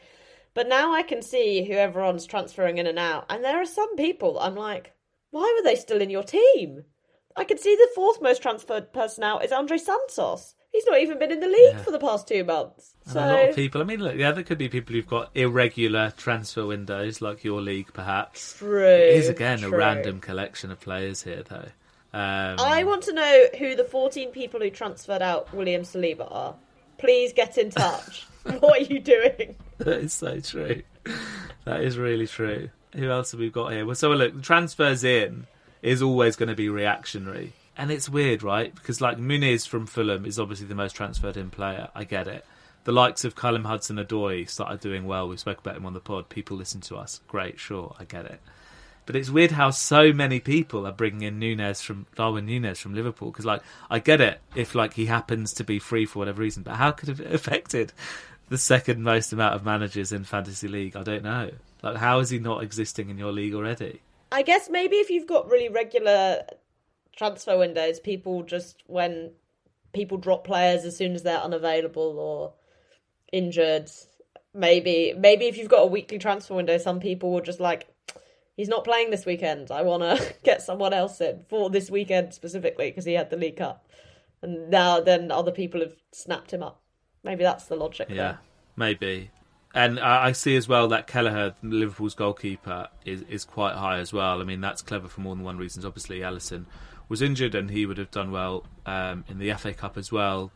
But now I can see who everyone's transferring in and out. And there are some people I'm like, why were they still in your team? I can see the fourth most transferred person out is Andrey Santos. He's not even been in the league yeah. for the past two months. So... a lot of people. I mean, look, yeah, there could be people who've got irregular transfer windows, like your league, perhaps. True. It is again true. a random collection of players here, though. Um... I want to know who the 14 people who transferred out William Saliba are. Please get in touch. what are you doing? That is so true. That is really true. Who else have we got here? Well, so look, transfers in is always going to be reactionary and it's weird, right? Because like Muniz from Fulham is obviously the most transferred in player. I get it. The likes of Callum Hudson-Odoi started doing well. We spoke about him on the pod. People listen to us. Great, sure, I get it. But it's weird how so many people are bringing in Nunez from Darwin Nunez from Liverpool because, like, I get it if like he happens to be free for whatever reason, but how could it have affected the second most amount of managers in fantasy league? I don't know. Like, how is he not existing in your league already? I guess maybe if you've got really regular transfer windows, people just when people drop players as soon as they're unavailable or injured. Maybe maybe if you've got a weekly transfer window, some people will just like he's not playing this weekend. I want to get someone else in for this weekend specifically because he had the League Cup, and now then other people have snapped him up. Maybe that's the logic. Yeah, there. maybe. And I see as well that Kelleher, Liverpool's goalkeeper, is is quite high as well. I mean, that's clever for more than one reason. Obviously, Alisson was injured and he would have done well um, in the FA Cup as well.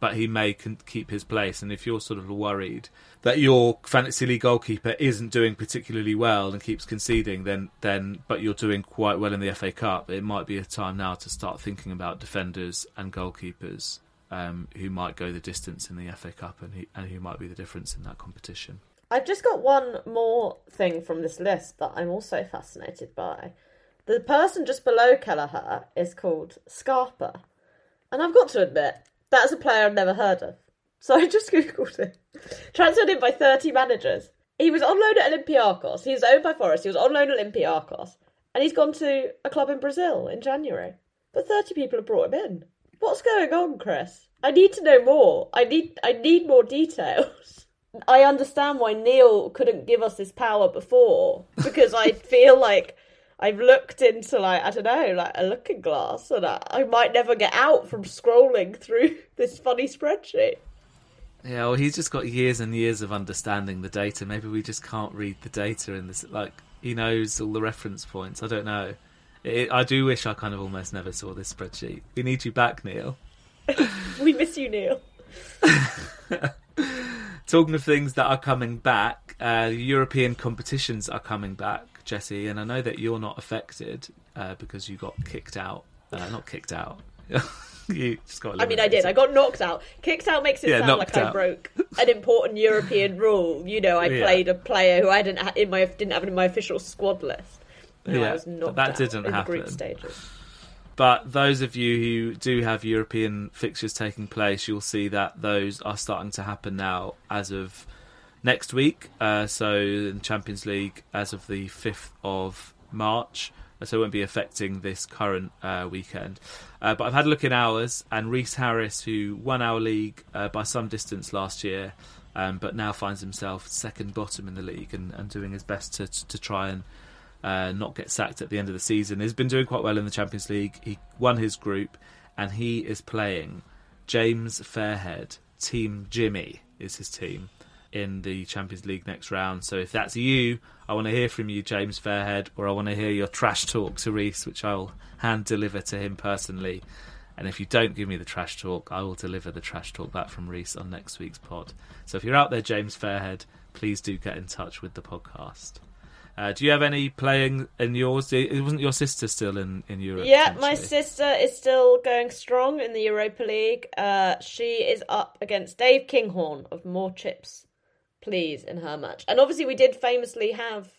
but he may can keep his place. And if you're sort of worried that your fantasy league goalkeeper isn't doing particularly well and keeps conceding, then then but you're doing quite well in the FA Cup, it might be a time now to start thinking about defenders and goalkeepers um, who might go the distance in the FA Cup and and who might be the difference in that competition. I've just got one more thing from this list that I'm also fascinated by. The person just below Kelleher is called Scarpa. And I've got to admit, that's a player I've never heard of. So I just googled him. Transferred in by 30 managers. He was on loan at Olympiacos. He was owned by Forest. He was on loan at Olympiacos. And he's gone to a club in Brazil in January. But 30 people have brought him in. What's going on, Chris? I need to know more. I need I need more details. I understand why Neil couldn't give us this power before because I feel like I've looked into like I don't know, like a looking glass, and I, I might never get out from scrolling through this funny spreadsheet. Yeah, well, he's just got years and years of understanding the data. Maybe we just can't read the data in this. Like he knows all the reference points. I don't know. It, I do wish I kind of almost never saw this spreadsheet. We need you back, Neil. we miss you, Neil. Talking of things that are coming back, uh, European competitions are coming back. Jessy, and I know that you're not affected uh, because you got kicked out. Uh, not kicked out. you just got. I mean, I did. I got knocked out. Kicked out makes it yeah, sound like out. I broke an important European rule. You know, I yeah. played a player who I didn't ha- in my didn't have in my official squad list. No, yeah, that didn't happen. group stages. But those of you who do have European fixtures taking place, you'll see that those are starting to happen now as of next week. Uh, so in the Champions League as of the 5th of March. So it won't be affecting this current uh, weekend. Uh, but I've had a look in ours, and Reese Harris, who won our league uh, by some distance last year, um, but now finds himself second bottom in the league and, and doing his best to, to try and uh, not get sacked at the end of the season. He's been doing quite well in the Champions League. He won his group, and he is playing James Fairhead. Team Jimmy is his team in the Champions League next round. So if that's you, I want to hear from you, James Fairhead, or I want to hear your trash talk to Reese, which I'll hand deliver to him personally. And if you don't give me the trash talk, I will deliver the trash talk back from Reese on next week's pod. So if you're out there, James Fairhead, please do get in touch with the podcast. Uh, do you have any playing in yours? It wasn't your sister still in, in Europe? Yeah, my sister is still going strong in the Europa League. Uh, she is up against Dave Kinghorn of More Chips please in her match. And obviously, we did famously have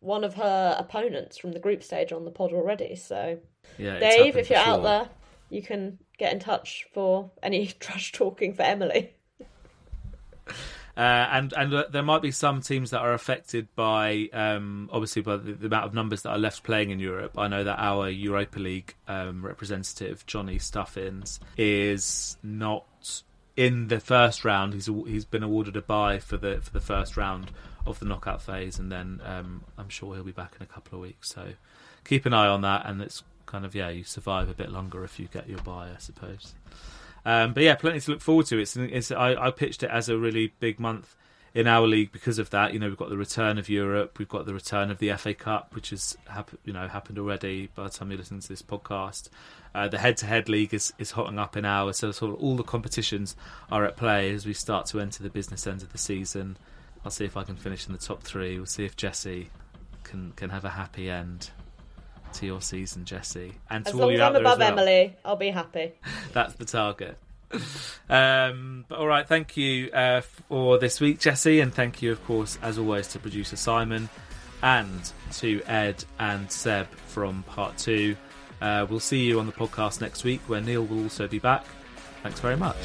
one of her opponents from the group stage on the pod already. So, yeah, Dave, if you're sure. out there, you can get in touch for any trash talking for Emily. Uh, and and uh, there might be some teams that are affected by um, obviously by the, the, amount of numbers that are left playing in Europe. I know that our Europa League um, representative Johnny Stuffins is not in the first round, he's he's been awarded a bye for the for the first round of the knockout phase, and then um, I'm sure he'll be back in a couple of weeks. So keep an eye on that, and it's kind of yeah, you survive a bit longer if you get your bye, I suppose. Um, but yeah, plenty to look forward to. It's, it's I, I pitched it as a really big month in our league because of that. You know, we've got the return of Europe, we've got the return of the FA Cup, which has hap- you know happened already by the time you listen to this podcast. Uh, the head-to-head league is, is hotting up in ours, so sort of all the competitions are at play as we start to enter the business end of the season. I'll see if I can finish in the top three. We'll see if Jessy can can have a happy end to your season, Jessy, and as to all you out I'm above well. Emily, I'll be happy. That's the target. Um, but all right, thank you uh, for this week, Jessy, and thank you, of course, as always, to producer Simon and to Ed and Seb from part two. Uh, we'll see you on the podcast next week where Neil will also be back. Thanks very much.